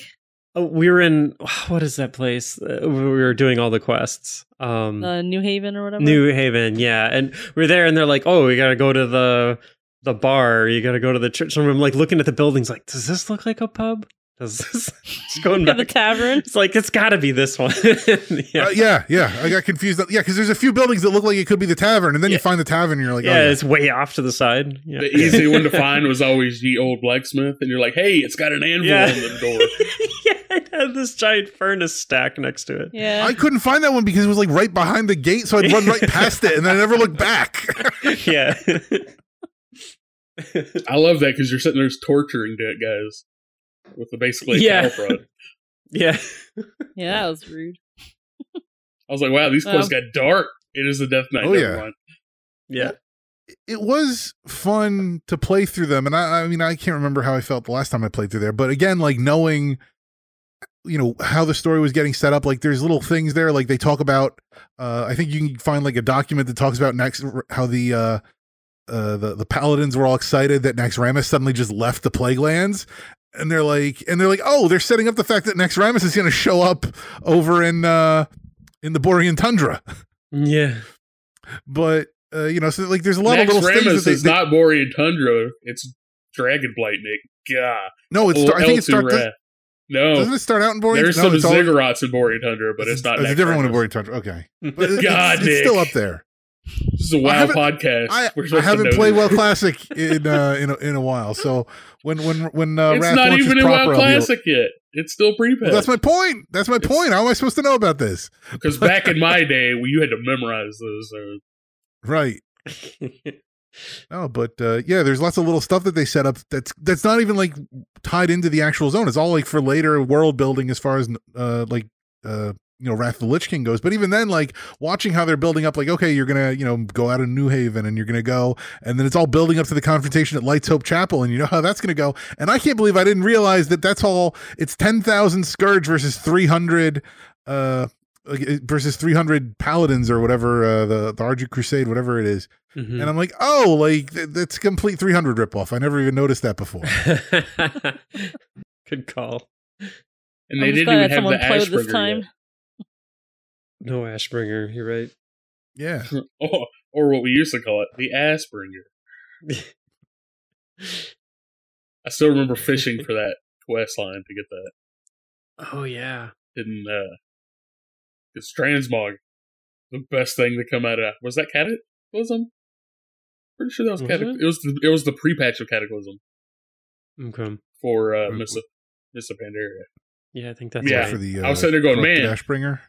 Oh, we were in what is that place? Uh, we were doing all the quests. Um, uh, New Haven or whatever. New Haven, yeah. And we're there, and they're like, "Oh, we gotta go to the the bar. You gotta go to the church." And I'm like looking at the buildings, like, does this look like a pub? Does this just going Yeah, back? the tavern. it's like it's got to be this one. yeah, Uh, yeah, yeah. I got confused. Yeah, because there's a few buildings that look like it could be the tavern, and then you find the tavern, and you're like, yeah, oh, yeah. it's way off to the side. Yeah. The easy one to find was always the old blacksmith, and you're like, "Hey, it's got an anvil Yeah. on the door." yeah, it had this giant furnace stack next to it. Yeah, I couldn't find that one because it was like right behind the gate, so I'd run right past it, and I never looked back. yeah. I love that because you're sitting there torturing dead guys with the basically Yeah. a cattle yeah. yeah, that was rude. I was like, "Wow, these quests Um, got dark." It is a death knight. Oh, yeah. mind. Yeah. it was fun to play through them and I, I mean i can't remember how i felt the last time i played through there but again like knowing you know how the story was getting set up like there's little things there like they talk about uh i think you can find like a document that talks about next how the uh uh the, the paladins were all excited that Naxxramas suddenly just left the plague lands and they're like and they're like oh they're setting up the fact that Naxxramas is going to show up over in uh in the borean tundra Yeah. but uh, you know so like there's a lot Max of little things Ramus that they, is they- not Borean Tundra. It's Dragonblight, Nick. God. no it's Or I think it starts Wrath. No. Doesn't it start out in Borean? There's no, some it's all- in Borean Tundra, but it's not. It's a Max different one in Ramus. Borean Tundra. Okay, but it- God, it's, it's still up there. This is a WoW haven't- podcast. I, I haven't played. WoW Classic in uh, in a, in a while. So when when when uh, it's Wrath not even in WoW able- Classic yet. It's still pre-patch. Well, that's my point. That's my It's- point. How am I supposed to know about this? Because back in my day, well, you had to memorize those. Uh, Right. No, but uh, yeah, there's lots of little stuff that they set up that's that's not even like tied into the actual zone. It's all like for later world building as far as uh like uh you know Wrath of the Lich King goes. But even then, like watching how they're building up, like okay, you're gonna you know go out of New Haven and you're gonna go, and then it's all building up to the confrontation at Lights Hope Chapel, and you know how that's gonna go. And I can't believe I didn't realize that that's all. It's ten thousand Scourge versus three hundred. Uh, versus 300 paladins or whatever uh, the the Argent Crusade whatever it is Mhm. and I'm like, oh, like th- that's a complete 300 ripoff. I never even noticed that before. Good call. and I'm they didn't even have someone the play with this Ashbringer time. yet. No Ashbringer. You're right. Yeah. Oh, or what we used to call it, the Assbringer. I still remember fishing for that quest line to get that. Oh yeah. And uh, it's transmog, the best thing to come out of was that Cataclysm. Pretty sure that was, Was Catac- it? it? was the, it was the pre-patch of Cataclysm Okay. for uh. Missa Missa Pandaria. Yeah, I think that's Yeah. right. For the, uh, I was sitting there going, corrupted man. Ashbringer.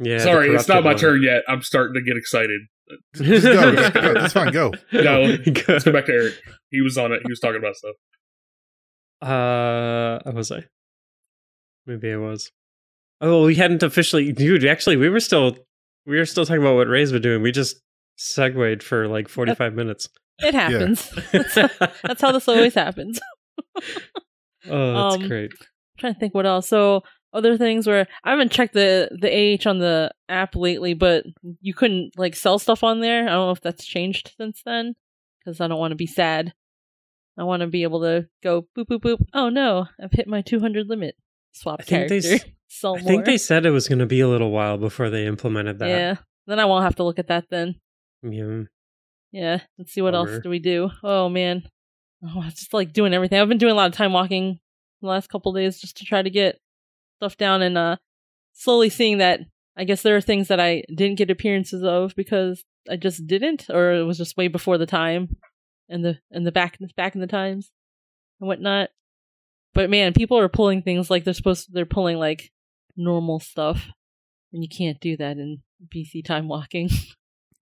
Yeah. Sorry, it's not my corrupted turn yet. I'm starting to get excited. Just go. Just go. That's fine. Go. No, Go. Let's go back to Eric. He was on it. He was talking about stuff. Uh, was I? Maybe I was. Oh, we hadn't officially, dude. Actually, we were still, we were still talking about what Rei's been doing. We just segued for like forty-five minutes. It happens. That's how this always happens. oh, that's Um, great. trying to think what else. So other things where I haven't checked the the AH on the app lately, but you couldn't like sell stuff on there. I don't know if that's changed since then because I don't want to be sad. I want to be able to go boop boop boop. Oh no, I've hit my 200 limit. Swap I think character. they, sell I more. think they said it was going to be a little while before they implemented that. Yeah. Then I won't have to look at that then. Yeah. Yeah. Let's see what Bummer. else do we do. Oh man. Oh, it's just like doing everything. I've been doing a lot of time walking the last couple days just to try to get stuff down and uh slowly seeing that I guess there are things that I didn't get appearances of because I just didn't or it was just way before the time and the and the back back in the times and whatnot. But man, people are pulling things like they're supposed to, they're pulling like normal stuff. And you can't do that in BC time walking.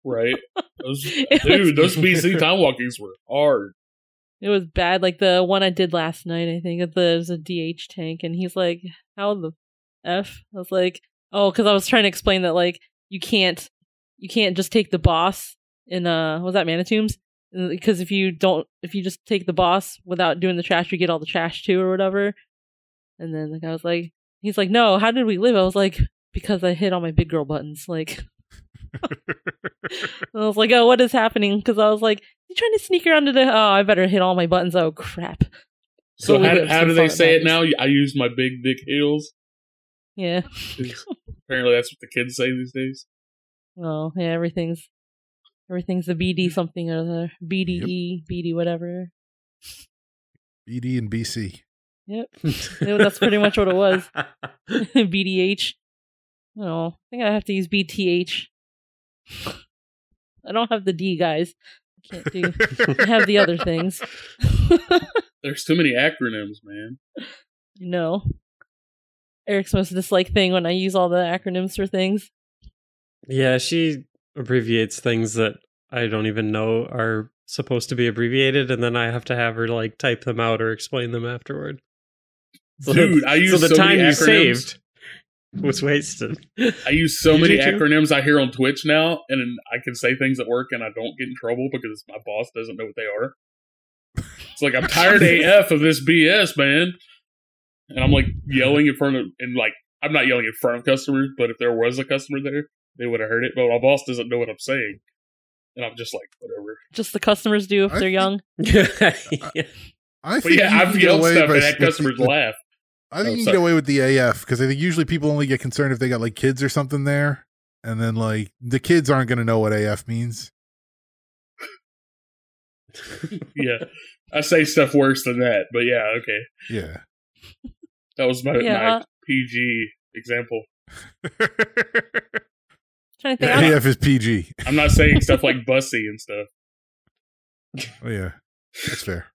Right? Those, dude, those BC time walkings were hard. It was bad. Like the one I did last night, I think it was a DH tank, and he's like, "How the f?" I was like, "Oh, because I was trying to explain that like you can't, you can't just take the boss in uh, was that Mana-Tombs? Because if you don't, if you just take the boss without doing the trash, you get all the trash too, or whatever." And then the guy was like, "He's like, no, how did we live?" I was like, "Because I hit all my big girl buttons." Like, I was like, "Oh, what is happening?" Because I was like, "You trying to sneak around to the? Oh, I better hit all my buttons." Oh crap! So we how, how do they far say it now? I use my big dick heels. Yeah. Apparently, that's what the kids say these days. Oh, yeah. Everything's everything's a BD mm-hmm. something or other. BDE, BD whatever. BD and BC. Yep. That's pretty much what it was. BDH. Oh, I think I have to use BTH. I don't have the D, guys. I can't do. I have the other things. There's too many acronyms, man. no. Eric's most dislike thing when I use all the acronyms for things. Yeah, she abbreviates things that I don't even know are supposed to be abbreviated, and then I have to have her like type them out or explain them afterward. So Dude, the- I use so so, the time many you saved was wasted. I use so You many do too? acronyms I hear on Twitch now, and I can say things at work and I don't get in trouble because my boss doesn't know what they are. It's like I'm tired AF of this BS, man. And I'm like yelling in front of, and like I'm not yelling in front of customers, but if there was a customer there, they would have heard it. But my boss doesn't know what I'm saying, and I'm just like, whatever. Just the customers do if I they're think- young. yeah. I But think yeah, you I've yelled stuff and had customers laugh. I think Oh, you can sorry. get away with the AF because I think usually people only get concerned if they got like kids or something there, and then like the kids aren't going to know what AF means. Yeah, I say stuff worse than that, but yeah, okay. Yeah. That was my, Yeah, my uh, PG example. trying to think. I don't- AF is PG. I'm not saying stuff like bussy and stuff. Oh yeah, that's fair.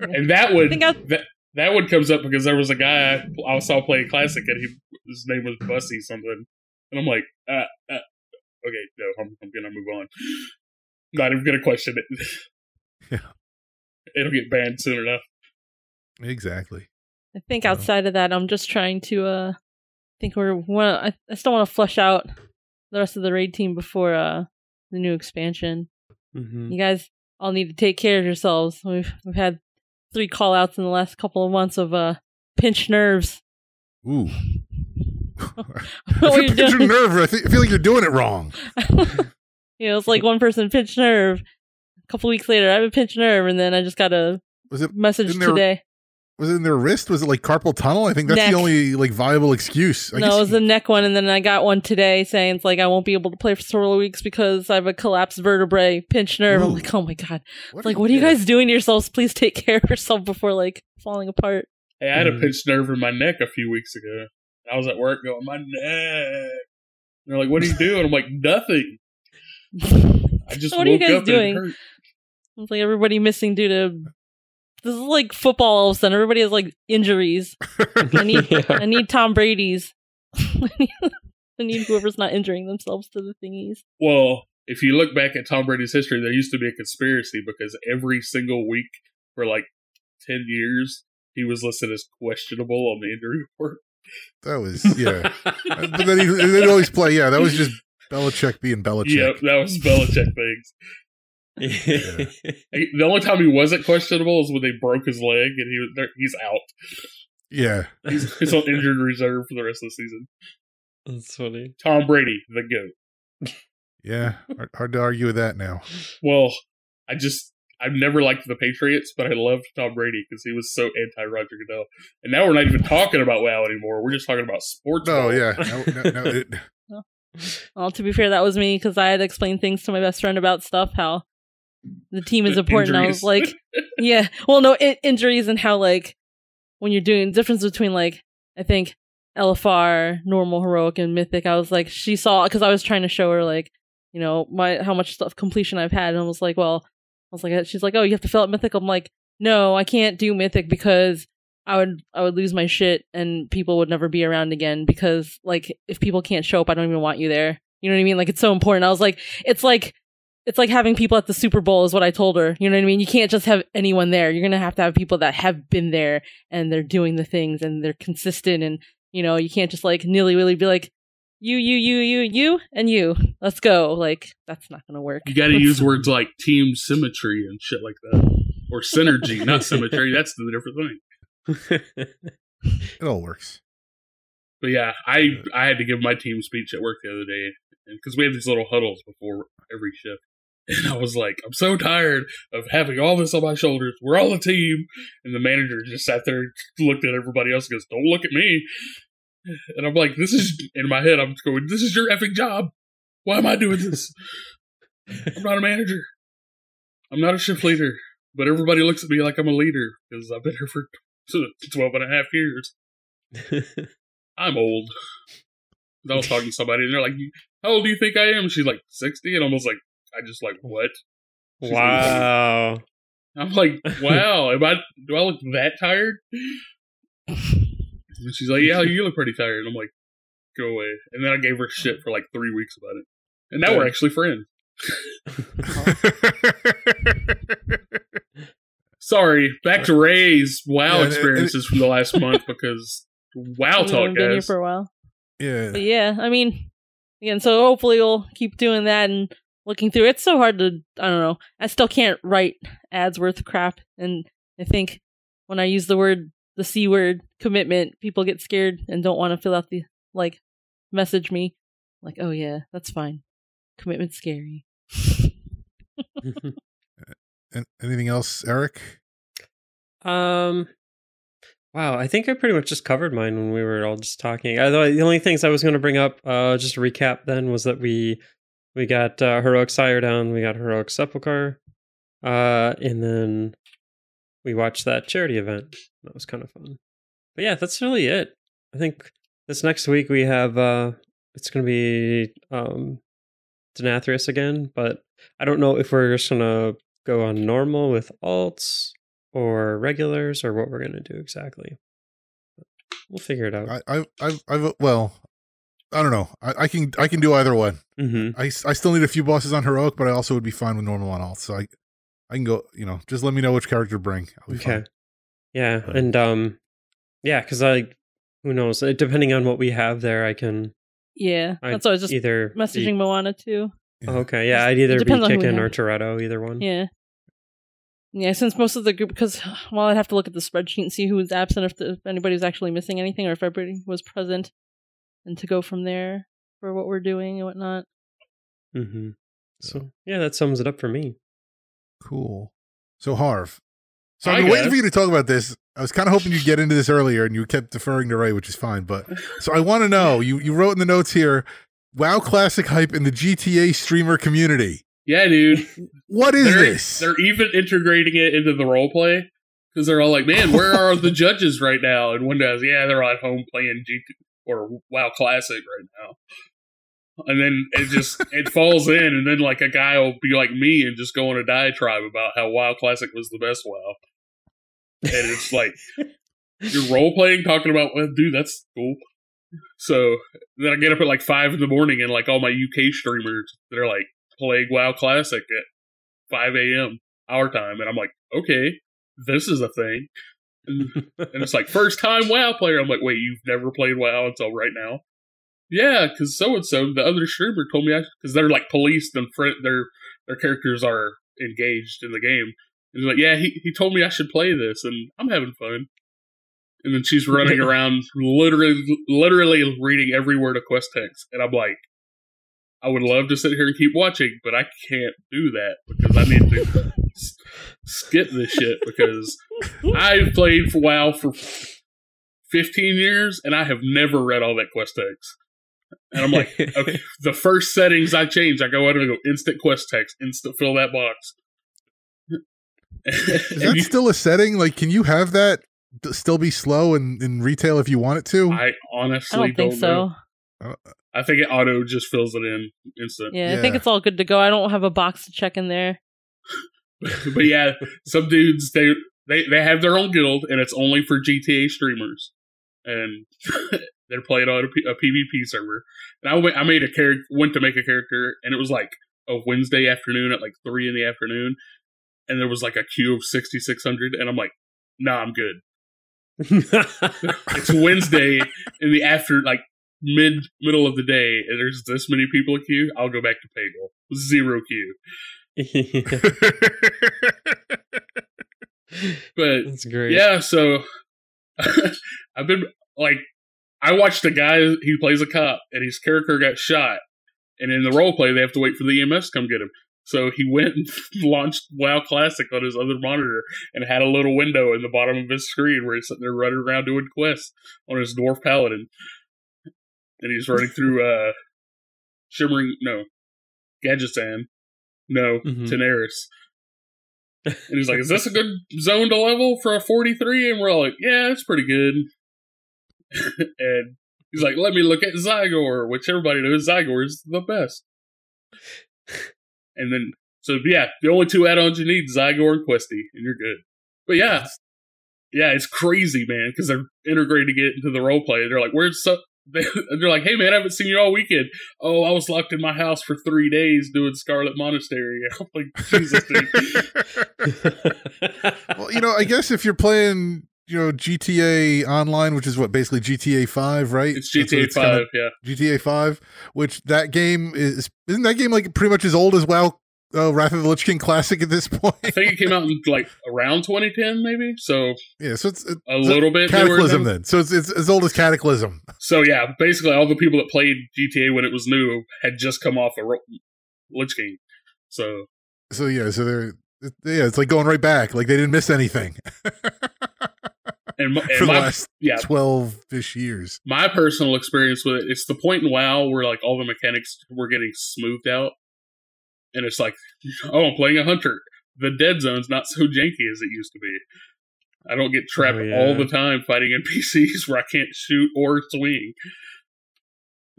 And that would I think I- that that one comes up because there was a guy I, I saw play classic and he his name was Bussy something, and I'm like, uh, uh, okay, no, I'm, I'm gonna move on. Not even gonna question it. Yeah. Mm-hmm. It'll get banned soon enough. exactly. I think So- outside of that, I'm just trying to. uh I think we're. Wanna, I, I still want to flush out the rest of the raid team before uh the new expansion. Mhm. You guys all need to take care of yourselves. We've we've had three call outs in the last couple of months of uh pinched nerves. Ooh. if you're you pinch your doing. nerve, I, feel like you're doing it wrong. you know, it's like one person pinched nerve. A couple weeks later, I have a pinched nerve, and then I just got a Was it message today. Was it in their wrist? Was it like carpal tunnel? I think that's Neck. the only like viable excuse. I no, guess it was the neck one, and then I got one today saying it's like I won't be able to play for several weeks because I have a collapsed vertebrae, pinched nerve. I'm like, oh my god! what Like, what are you yeah. guys doing to yourselves? Please take care of yourself before like falling apart. Hey, I had a. Mhm. pinched nerve in my neck a few weeks ago. I was at work going, my neck. And they're like, what are you doing? I'm like, nothing. I just What are you guys up doing? and it. It's like everybody missing due to this is like football. All of a sudden, everybody has like injuries. I need Yeah. I need Tom Brady's. I need, I need whoever's not injuring themselves to the thingies. Well, if you look back at Tom Brady's history, there used to be a conspiracy because every single week for like 10 years, he was listed as questionable on the injury report. That was yeah. but then he they'd always play. Yeah, that was just Belichick being Belichick. Yep, that was Belichick things. He- The only time he wasn't questionable is when they broke his leg and he was there, he's out. Yeah, he's, he's on injured reserve for the rest of the season. That's funny. Tom Brady, the goat. Yeah, hard, hard to argue with that now. Well, I just I've never liked the Patriots, but I loved Tom Brady because he was so anti Roger Goodell. And now we're not even talking about WoW anymore. We're just talking about sports. No, yeah. No, no, no, it, Well, to be fair, that was me because I had explained things to my best friend about stuff, how the team is important. I was like, yeah, well, no, injuries and how, like, when you're doing difference between, like, I think LFR, normal, heroic, and mythic, I was like, she saw, because I was trying to show her, like, you know, my how much stuff completion I've had. And I was like, well, I was like, uh, she's like, oh, you have to fill out mythic. I'm like, no, I can't do mythic because I would I would lose my shit and people would never be around again because like if people can't show up, I don't even want you there. You know what I mean? Like it's so important. I was like, it's like it's like having people at the Super Bowl is what I told her. You know what I mean? You can't just have anyone there. You're gonna have to have people that have been there and they're doing the things and they're consistent and you know, you can't just like nilly willy be like, you, you, you, you, you, and you. Let's go. Like, that's not gonna work. You got to use words like team symmetry and shit like that, or synergy, not symmetry. That's the different thing. it all works. But yeah, I I had to give my team speech at work the other day because we have these little huddles before every shift. And I was like, I'm so tired of having all this on my shoulders. We're all a team. And the manager just sat there, looked at everybody else, and goes, Don't look at me. And I'm like, This is, in my head, I'm going, This is your effing job. Why am I doing this? I'm not a manager. I'm not a shift leader. But everybody looks at me like I'm a leader because I've been here for 12 and a half years. I'm old. I was talking to somebody, and they're like, "How old do you think I am?" She's like, 60. And I was like, I just like, what? She's like, wow. I'm like, wow, am I, do I look that tired? And she's like, yeah, you look pretty tired. And I'm like, go away. And then I gave her shit for like three weeks about it. And now we're actually friends. Sorry, back to Rei's WoW Yeah, and- and- experiences from the last month because WoW I've talk, been here for a while. yeah. But yeah, I mean, again, so hopefully we'll keep doing that and looking through. It's so hard to, I don't know. I still can't write ads worth crap, and I think when I use the word, the c word, commitment, people get scared and don't want to fill out the like, message me, like, oh yeah, that's fine. commitment scary. Anything else, Eric? Um, wow, I think I pretty much just covered mine when we were all just talking. Although the only things I was going to bring up, uh, just to recap, then was that we we got uh, heroic sire down, we got heroic sepulchre, uh, and then we watched that charity event. That was kind of fun. But yeah, that's really it. I think this next week we have uh, it's going to be um, Denathrius again, but I don't know if we're just going to go on normal with alts or regulars or what we're going to do exactly. We'll figure it out. I, I, I've, I've, well, I don't know. I, I can, I can do either one. hmm I, I still need a few bosses on heroic, but I also would be fine with normal on alt. So I, I can go. You know, just let me know which character to bring. I'll be Okay. fine. Yeah, Right. and um, yeah, because I, who knows? Uh, Depending on what we have there, I can Yeah, I'd that's what I was just either be- messaging Moana too. Yeah. Oh, okay, yeah, I'd either be depends on who we kicking or have. Toretto, either one. Yeah. Yeah, since most of the group, because well, I'd have to look at the spreadsheet and see who was absent, if, the, if anybody was actually missing anything, or if everybody was present, and to go from there for what we're doing and whatnot. hmm So yeah, that sums it up for me. Cool. So Harv. So I've been waiting for you to talk about this. I was kind of hoping you'd get into this earlier, and you kept deferring to Rei, which is fine. But so I want to know. You you wrote in the notes here, WoW classic hype in the GTA streamer community. Yeah, dude. What is they're, this? They're even integrating it into the role play because they're all like, "Man, where are the judges right now?" And one does, "Yeah, they're at home playing G or WoW Classic right now." And then it just it falls in, and then like a guy will be like me and just go on a diatribe about how WoW Classic was the best WoW, and it's like you're role playing, talking about, well, dude, that's cool. So then I get up at like five in the morning, and like all my UK streamers, they're like playing WoW Classic at 5 a.m. our time. And I'm like, okay, this is a thing. And, it's like, first time WoW player. I'm like, wait, you've never played WoW until right now? Yeah, because so and so, the other streamer told me, because they're like policed and friend, their their characters are engaged in the game. And he's like, yeah, he, he told me I should play this, and I'm having fun. and then she's running around, literally, literally reading every word of quest text, and I'm like, I would love to sit here and keep watching, but I can't do that because I need to skip this shit because I've played for WoW for 15 years and I have never read all that quest text. And I'm like, okay, the first settings I change, I go out and go instant quest text, instant fill that box. Is that you, still a setting? Like, can you have that still be slow in, in retail if you want it to? I honestly I don't think don't so. know. I think it auto just fills it in instant. Yeah, Yeah. I think it's all good to go. I don't have a box to check in there. but yeah, some dudes they they they have their own guild and it's only for GTA streamers, and they're playing on a, P- a PvP server. And I went, I made a character, went to make a character, and it was like a Wednesday afternoon at like three in the afternoon, and there was like a queue of sixty six hundred, and I'm like, nah, I'm good. It's Wednesday in the after like mid middle of the day, and there's this many people in queue. I'll go back to Pagle, zero queue. But That's great. Yeah, so I've been like, I watched a guy. He plays a cop, and his character got shot. And in the role play, they have to wait for the EMS to come get him. So he went and launched WoW Classic on his other monitor and had a little window in the bottom of his screen where he's sitting there running around doing quests on his dwarf paladin. And he's running through uh Shimmering no Gadgetzan. No, Mhm. Tanaris. And he's like, Is this a good zone to level for a 43? And we're all like, Yeah, it's pretty good. and he's like, Let me look at Zygor, which everybody knows Zygor is the best. And then, so yeah, the only two add ons you need Zygor and Questie, and you're good. But yeah, yeah, it's crazy, man, because they're integrating it into the role play. They're like, Where's so. They, they're like, hey man, I haven't seen you all weekend. Oh, I was locked in my house for three days doing Scarlet Monastery. I'm like, Jesus, dude. well, you know, I guess if you're playing, you know, GTA Online, which is what basically GTA Five, right? It's GTA 5, kinda- yeah. GTA Five, which that game is isn't that game like pretty much as old as WoW uh, Wrath of the Lich King Classic at this point? I think it came out in like around 2010, maybe. So yeah, so it's, it's a little bit Cataclysm then. So it's, it's as old as Cataclysm. So yeah, basically all the people that played GTA when it was new had just come off a Ro- Lich King. So So yeah, so they're yeah, it's like going right back. Like they didn't miss anything and, my- for the my, last yeah, twelve ish years. my personal experience with it, it's the point in WoW where like all the mechanics were getting smoothed out, and it's like, oh, I'm playing a hunter. The dead zone's not so janky as it used to be. I don't get trapped Oh, yeah. all the time fighting NPCs where I can't shoot or swing.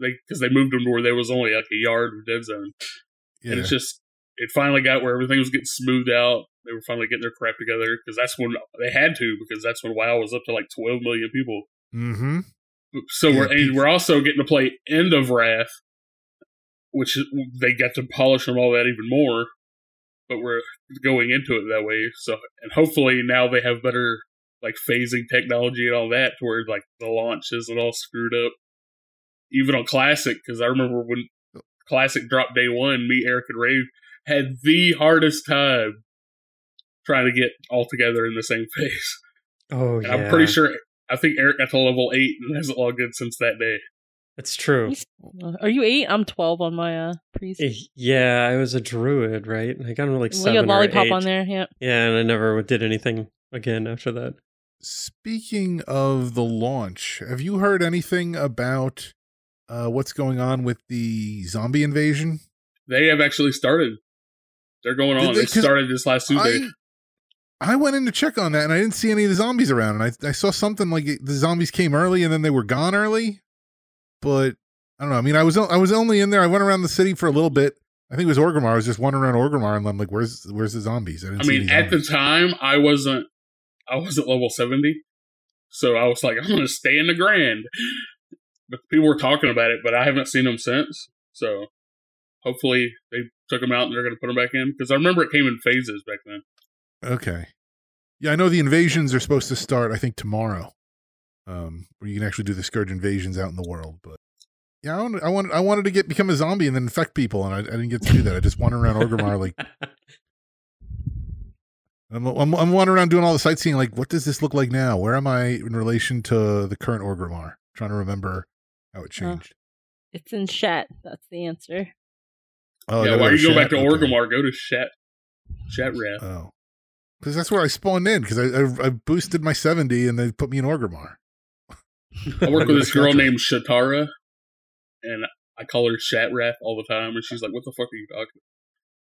They because they moved them to where there was only like a yard of dead zone. Yeah, And it's just, it finally got where everything was getting smoothed out. They were finally getting their crap together because that's when they had to, because that's when WoW was up to like 12 million people. mm-hmm. So Yeah, we're and we're also getting to play End of Wrath, which is- they got to polish and all that even more. But we're going into it that way. So and hopefully now they have better like phasing technology and all that, to where like the launch isn't all screwed up. Even on Classic, because I remember when Classic dropped day one, me, Eric, and Rei had the hardest time trying to get all together in the same phase. oh And yeah. I'm pretty sure I think Eric got to level eight and hasn't logged in since that day. It's true. Are you eight? I'm twelve on my uh priest. Eh, Yeah, I was a druid, right? I got him like We seven got or lollipop eight. on there. Yeah. Yeah, and I never did anything again after that. Speaking of the launch, have you heard anything about uh, what's going on with the zombie invasion? They have actually started. They're going Did on. they? They, 'Cause started this last Tuesday. I, I went in to check on that and I didn't see any of the zombies around. And I, I saw something like the zombies came early and then they were gone early. But I don't know. I mean, I was I was only in there. I went around the city for a little bit. I think it was Orgrimmar. I was just wandering around Orgrimmar and I'm like, where's where's the zombies? didn't I see mean, at the time, I wasn't. I wasn't level seventy, so I was like, I'm going to stay in the Grand. But people were talking about it, but I haven't seen them since. So hopefully they took them out and they're going to put them back in because I remember it came in phases back then. Okay. Yeah, I know the invasions are supposed to start, I think, tomorrow. Um, where you can actually do the scourge invasions out in the world. But yeah, I wanted, I wanted, I wanted to get become a zombie and then infect people, and I, I didn't get to do that. I just wandered around Orgrimmar like I'm, I'm, I'm wandering around doing all the sightseeing. Like, what does this look like now? Where am I in relation to the current Orgrimmar? trying to remember how it changed. It's in Shat. That's the answer. Oh, yeah. Why are you go back to Orgrimmar? Go to Shat. Shattrath. Oh, because that's where I spawned in. Because I, I, I boosted my seventy and they put me in Orgrimmar. I work with this girl named Shatara, and I call her Shattrath all the time, and she's like, "What the fuck are you talking?"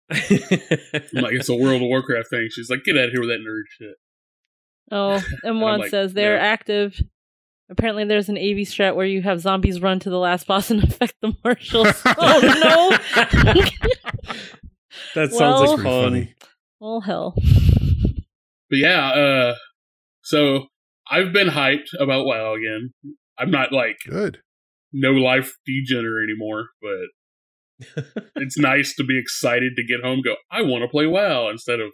I'm like, "It's a World of Warcraft thing." She's like, "Get out of here with that nerd shit." Oh, M1 like, says they're yeah. active. Apparently, there's an AV strat where you have zombies run to the last boss and affect the marshals. oh no! that sounds well, like fun. Funny. Well, hell. But yeah, uh, so I've been hyped about WoW again. I'm not like good no life degener anymore, but it's nice to be excited to get home. go, I want to play WoW instead of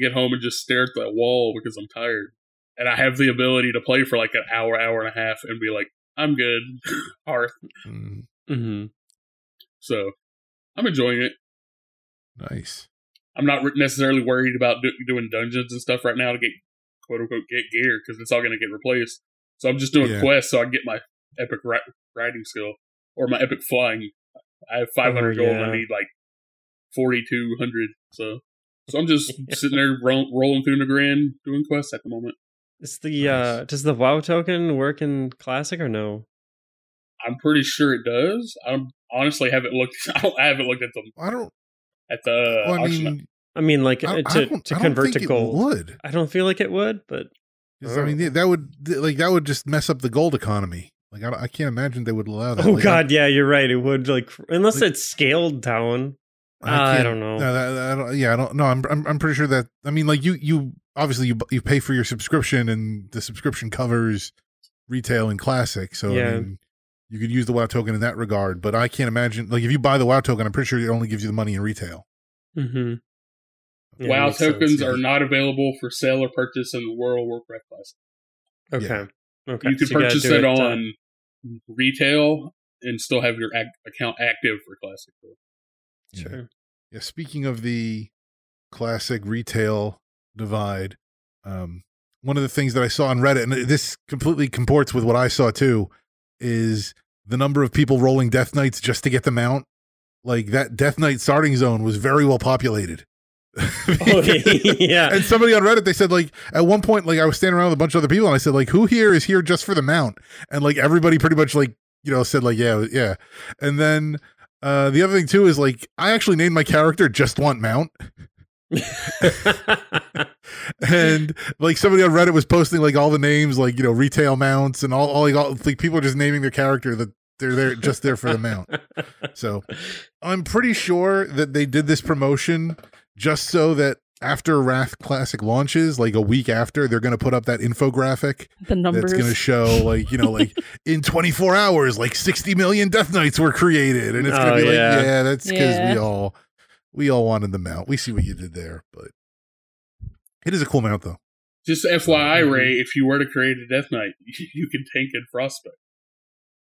get home and just stare at that wall because I'm tired. And I have the ability to play for like an hour, hour and a half, and be like, I'm good, Hearth. Mm-hmm. mm-hmm. So I'm enjoying it. Nice. I'm not necessarily worried about do- doing dungeons and stuff right now to get quote unquote get gear because it's all going to get replaced. So I'm just doing yeah. quests so I can get my epic ri- riding skill or my epic flying. I have 500 oh, gold. I need like 4,200. So, so I'm just sitting there ro- rolling through Nagrand doing quests at the moment. Is the nice. uh does the WoW token work in Classic or no? I'm pretty sure it does. I honestly haven't looked. I, don't, I haven't looked at them. I don't. At the well, I mean, I mean, like I, to to convert to gold. would I don't feel like it would, but I mean that would like that would just mess up the gold economy. Like I, I can't imagine they would allow that. Oh like, God, yeah, you're right. It would like unless like, it's scaled down. I, uh, I don't know. No, that, I don't, yeah, I don't. know. I'm, I'm I'm pretty sure that. I mean, like you you obviously you you pay for your subscription and the subscription covers retail and classic. So yeah. I mean, you could use the WoW token in that regard. But I can't imagine like if you buy the WoW token, I'm pretty sure it only gives you the money in retail. Mm-hmm. Yeah, WoW tokens sense, yeah. are not available for sale or purchase in the World of Warcraft Classic. Okay. Okay. You can so purchase you it, it, uh, on retail and still have your ac- account active for Classic. Sure. Yeah. Speaking of the classic retail divide, um, one of the things that I saw on Reddit, and this completely comports with what I saw too, is the number of people rolling Death Knights just to get the mount. Like that Death Knight starting zone was very well populated. oh, yeah. And somebody on Reddit, they said like at one point, like I was standing around with a bunch of other people, and I said like, "Who here is here just for the mount?" And like everybody pretty much like you know said like, "Yeah, yeah." And then uh the other thing too is like I actually named my character Just Want Mount. and like somebody on Reddit was posting like all the names, like you know, retail mounts and all, all like all like people are just naming their character that they're there just there for the mount. So I'm pretty sure that they did this promotion just so that after Wrath Classic launches, like a week after, they're going to put up that infographic the numbers. that's going to show, like, you know, like in 24 hours, like 60 million Death Knights were created. And it's going to oh, be yeah. like, yeah, that's because yeah. we all, we all wanted the mount. We see what you did there, but it is a cool mount, though. Just FYI, Rei, if you were to create a Death Knight, you can tank in Frostbite.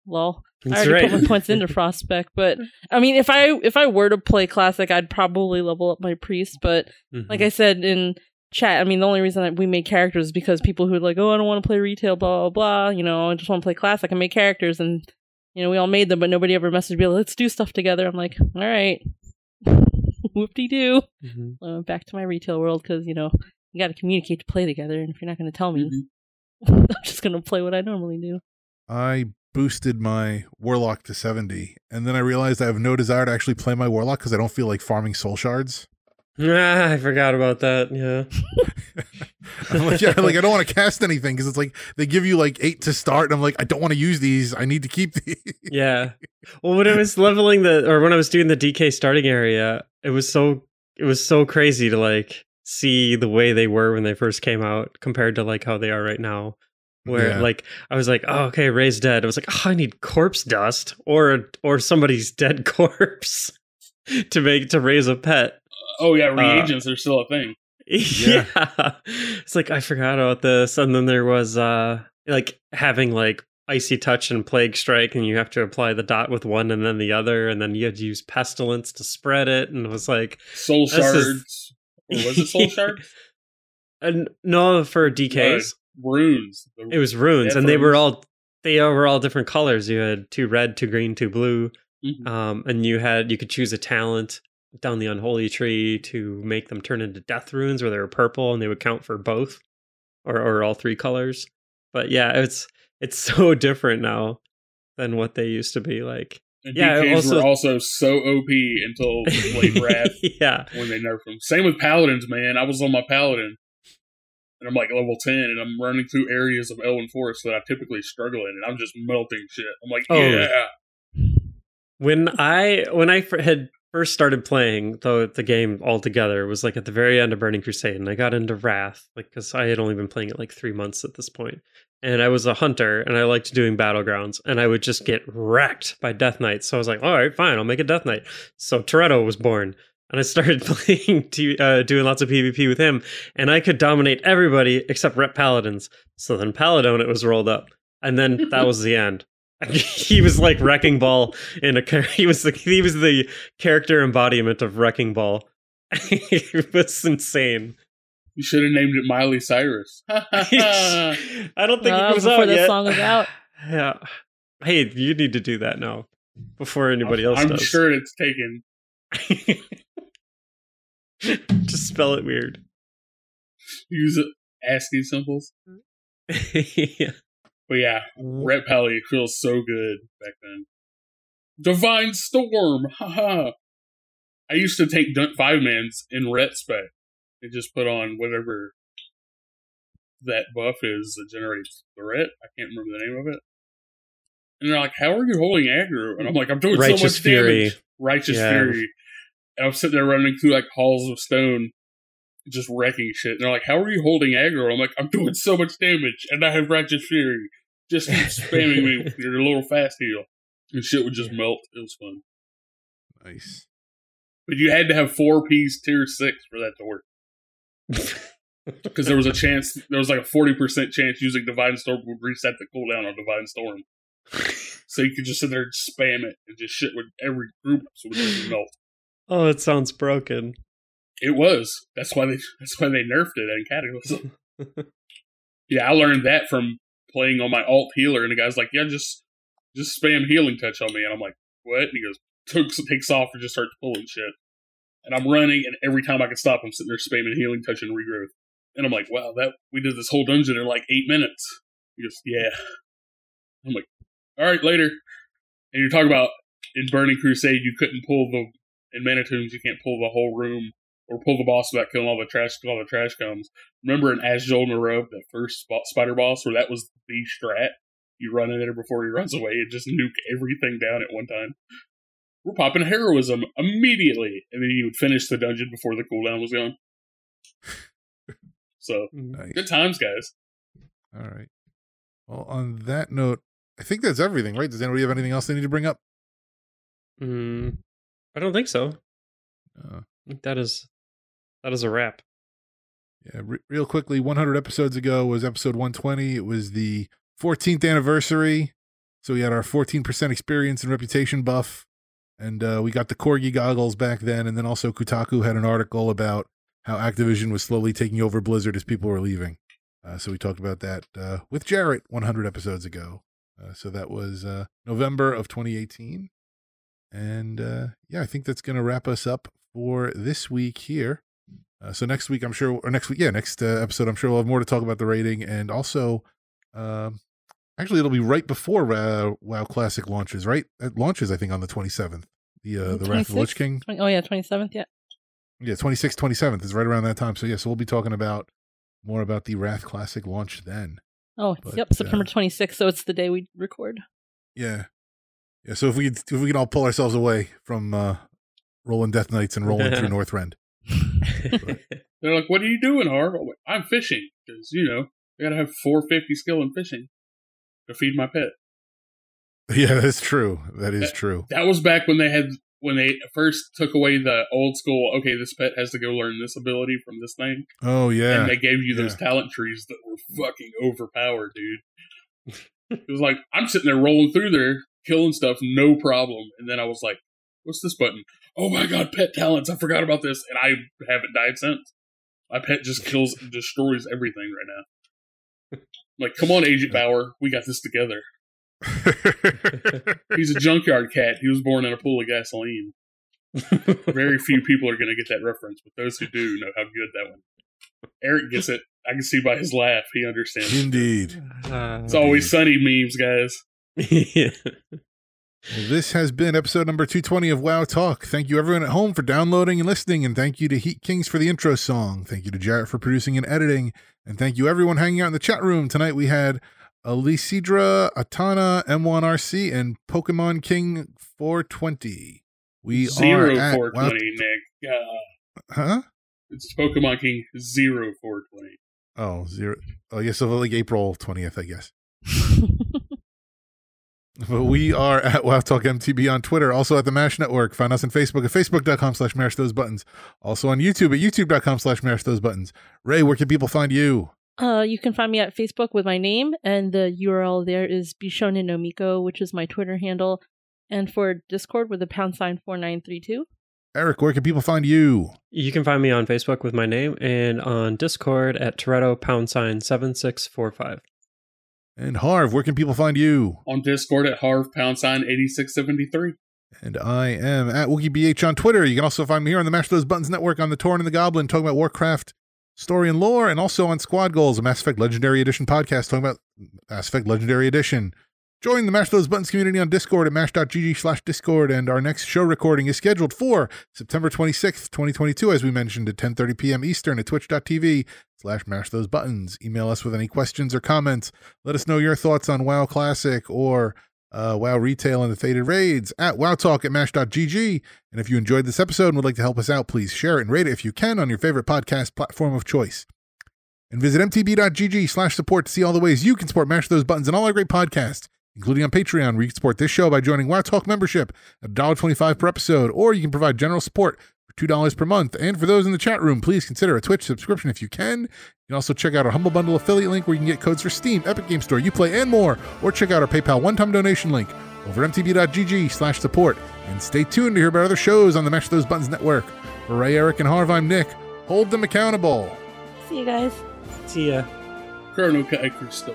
Well, That's I already right. put my points into Frostspec, but I mean, if I if I were to play Classic, I'd probably level up my priest. But mm-hmm. like I said in chat, I mean, the only reason that we made characters is because people who are like, oh, I don't want to play retail, blah blah blah. You know, I just want to play Classic and make characters, and you know, we all made them, but nobody ever messaged me, let's do stuff together. I'm like, all right, whoop de doo. Mm-hmm. Uh, back to my retail world because you know you got to communicate to play together, and if you're not going to tell me, mm-hmm. I'm just going to play what I normally do. I boosted my warlock to 70 and then i realized i have no desire to actually play my warlock because i don't feel like farming soul shards. Ah, i forgot about that yeah. I'm like yeah like i don't want to cast anything because it's like they give you like eight to start and i'm like i don't want to use these i need to keep these. Yeah. Well when i was leveling the or when i was doing the dk starting area it was so it was so crazy to like see the way they were when they first came out compared to like how they are right now where yeah. like I was like, oh, okay, Rei's dead. I was like, oh, I need corpse dust or or somebody's dead corpse to make to raise a pet. Oh yeah, uh, reagents uh, are still a thing. Yeah. yeah. It's like I forgot about this. And then there was uh like having like icy touch and plague strike and you have to apply the dot with one and then the other and then you had to use pestilence to spread it and it was like soul shards Or was it soul shards? And no, for DKs, runes. It was runes, and they were all they were all different colors. You had two red, two green, two blue, mm-hmm. um, and you had you could choose a talent down the unholy tree to make them turn into death runes, where they were purple, and they would count for both, or or all three colors. But yeah, it's it's so different now than what they used to be like. And yeah, DKs also, were also so OP until late Wrath. yeah, when they nerfed them. Same with paladins, man. I was on my paladin, and I'm like level ten, and I'm running through areas of Elwynn Forest that I typically struggle in, and I'm just melting shit. I'm like, oh. yeah. When I when I had first started playing the the game altogether it was like at the very end of Burning Crusade, and I got into Wrath like because I had only been playing it like three months at this point, and I was a hunter and I liked doing battlegrounds, and I would just get wrecked by Death Knights. So I was like, all right, fine, I'll make a Death Knight. So Toretto was born. And I started playing, uh, doing lots of PvP with him, and I could dominate everybody except Ret Paladins. So then Paladin, it was rolled up, and then that was the end. he was like wrecking ball in a he was the he was the character embodiment of wrecking ball it was insane you should have named it miley cyrus i don't think uh, it was before out the yet. song is out yeah hey you need to do that now before anybody else i'm does. sure it's taken just spell it weird use ascii symbols yeah but yeah, Ret Pally feels so good back then. Divine Storm, haha. I used to take five mans in Ret spec and just put on whatever that buff is that generates the Ret. I can't remember the name of it. And they're like, "How are you holding aggro?" And I'm like, "I'm doing Righteous so much Fury. damage." Righteous yeah. Fury. And I'm sitting there running through like halls of stone, just wrecking shit. And they're like, "How are you holding aggro?" I'm like, "I'm doing so much damage, and I have Righteous Fury." Just keep spamming me with your little fast heal. And shit would just melt. It was fun. Nice. But you had to have four piece tier six for that to work. Because there was a chance, there was like a 40% chance using Divine Storm would reset the cooldown on Divine Storm. so you could just sit there and spam it and just shit with every group so it just melt. Oh, it sounds broken. It was. That's why they that's why they nerfed it in Cataclysm. yeah, I learned that from playing on my alt healer, and the guy's like, "Yeah, just just spam healing touch on me," and I'm like, "What?" And he goes, takes takes off and just starts pulling shit, and I'm running, and every time I can stop, I'm sitting there spamming healing touch and regrowth, and I'm like, "Wow, that we did this whole dungeon in like eight minutes." He goes, "Yeah." I'm like, "All right, later." And you're talking about in Burning Crusade, you couldn't pull the in Mana-Tombs, you can't pull the whole room or pull the boss without killing all the trash all the trash comes. Remember in Azjol Nerub, that first spider boss, where that was the strat? You run in there before he runs away and just nuke everything down at one time. We're popping heroism immediately, and then you would finish the dungeon before the cooldown was gone. So nice. good times, guys. All right. Well, on that note, I think that's everything, right? Does anybody have anything else they need to bring up? Mm, I don't think so. Uh, that is that is a wrap. Yeah, re- real quickly, 100 episodes ago was episode 120. It was the 14th anniversary. So we had our 14% experience and reputation buff. And uh, we got the Corgi goggles back then. And then also Kotaku had an article about how Activision was slowly taking over Blizzard as people were leaving. Uh, so we talked about that uh, with Jarrett 100 episodes ago. Uh, so that was uh, November of 2018. And uh, yeah, I think that's going to wrap us up for this week here. Uh, so next week, I'm sure, or next week, yeah, next uh, episode, I'm sure we'll have more to talk about the rating, and also, um, actually, it'll be right before uh, WoW Classic launches, right? It launches, I think, on the 27th. The uh, the Wrath of the Lich King. 20, oh yeah, 27th, yeah. Yeah, 26th, 27th is right around that time. So yeah, so we'll be talking about more about the Wrath Classic launch then. Oh, but, yep, September 26th. So it's the day we record. Yeah, yeah. So if we if we can all pull ourselves away from uh, rolling Death Knights and rolling through Northrend. They're like, "What are you doing, Harv?" I'm, I'm fishing because you know I gotta have 450 skill in fishing to feed my pet. Yeah, that's true. That is that, true. That was back when they had when they first took away the old school. Okay, this pet has to go learn this ability from this thing. Oh yeah, and they gave you those talent trees that were fucking overpowered, dude. it was like I'm sitting there rolling through there, killing stuff, no problem, and then I was like, "What's this button? oh my god, pet talents, I forgot about this, and I haven't died since. My pet just kills, destroys everything right now. like, come on, Agent Bauer, we got this together. He's a junkyard cat. He was born in a pool of gasoline. Very few people are going to get that reference, but those who do know how good that one. Eric gets it. I can see by his laugh. He understands. Indeed. Uh, it's always sunny memes, guys. yeah. Well, this has been episode number 220 of WoW Talk. Thank you, everyone at home, for downloading and listening. And thank you to Heat Kings for the intro song. Thank you to Jarrett for producing and editing. And thank you, everyone, hanging out in the chat room. Tonight we had Alicidra, Atana, M1RC, and Pokemon King 420. We Zero are at 420, WoW- Nick. Uh, huh? It's Pokemon King Zero 420. Oh, zero. Oh, yes, so like April 20th, I guess. But we are at Wow Talk MTB on Twitter, also at the MASH Network. Find us on Facebook at facebook.com slash mash those buttons. Also on YouTube at youtube.com slash mash those buttons. Rei, where can people find you? Uh, you can find me at Facebook with my name, and the URL there is Bishonen no Miko, which is my Twitter handle, and for Discord with the pound sign 4932. Eric, where can people find you? You can find me on Facebook with my name and on Discord at Toretto pound sign 7645. And Harv, where can people find you? On Discord at Harv pound sign 8673. And I am at WookieBH on Twitter. You can also find me here on the Mash Those Buttons Network on the Tauren and the Goblin, talking about Warcraft story and lore, and also on Squad Goals, a Mass Effect Legendary Edition podcast, talking about Mass Effect Legendary Edition. Join the Mash Those Buttons community on Discord at mash.gg slash Discord, and our next show recording is scheduled for September 26th, 2022, as we mentioned, at 10.30 p.m. Eastern at twitch.tv slash mash those buttons. Email us with any questions or comments. Let us know your thoughts on WoW Classic or uh, WoW Retail and the Fated Raids at wowtalk at mash.gg. And if you enjoyed this episode and would like to help us out, please share it and rate it if you can on your favorite podcast platform of choice. And visit mtb.gg slash support to see all the ways you can support Mash Those Buttons and all our great podcasts including on Patreon, where you can support this show by joining WoW Talk membership at $1.25 per episode, or you can provide general support for $2 per month. And for those in the chat room, please consider a Twitch subscription if you can. You can also check out our Humble Bundle affiliate link where you can get codes for Steam, Epic Game Store, Uplay, and more, or check out our PayPal one-time donation link over mtb.gg slash support. And stay tuned to hear about other shows on the Mash Those Buttons network. For Rei, Eric, and Harv, I'm Nick. Hold them accountable. See you guys. See ya. Colonel Kai Crystal.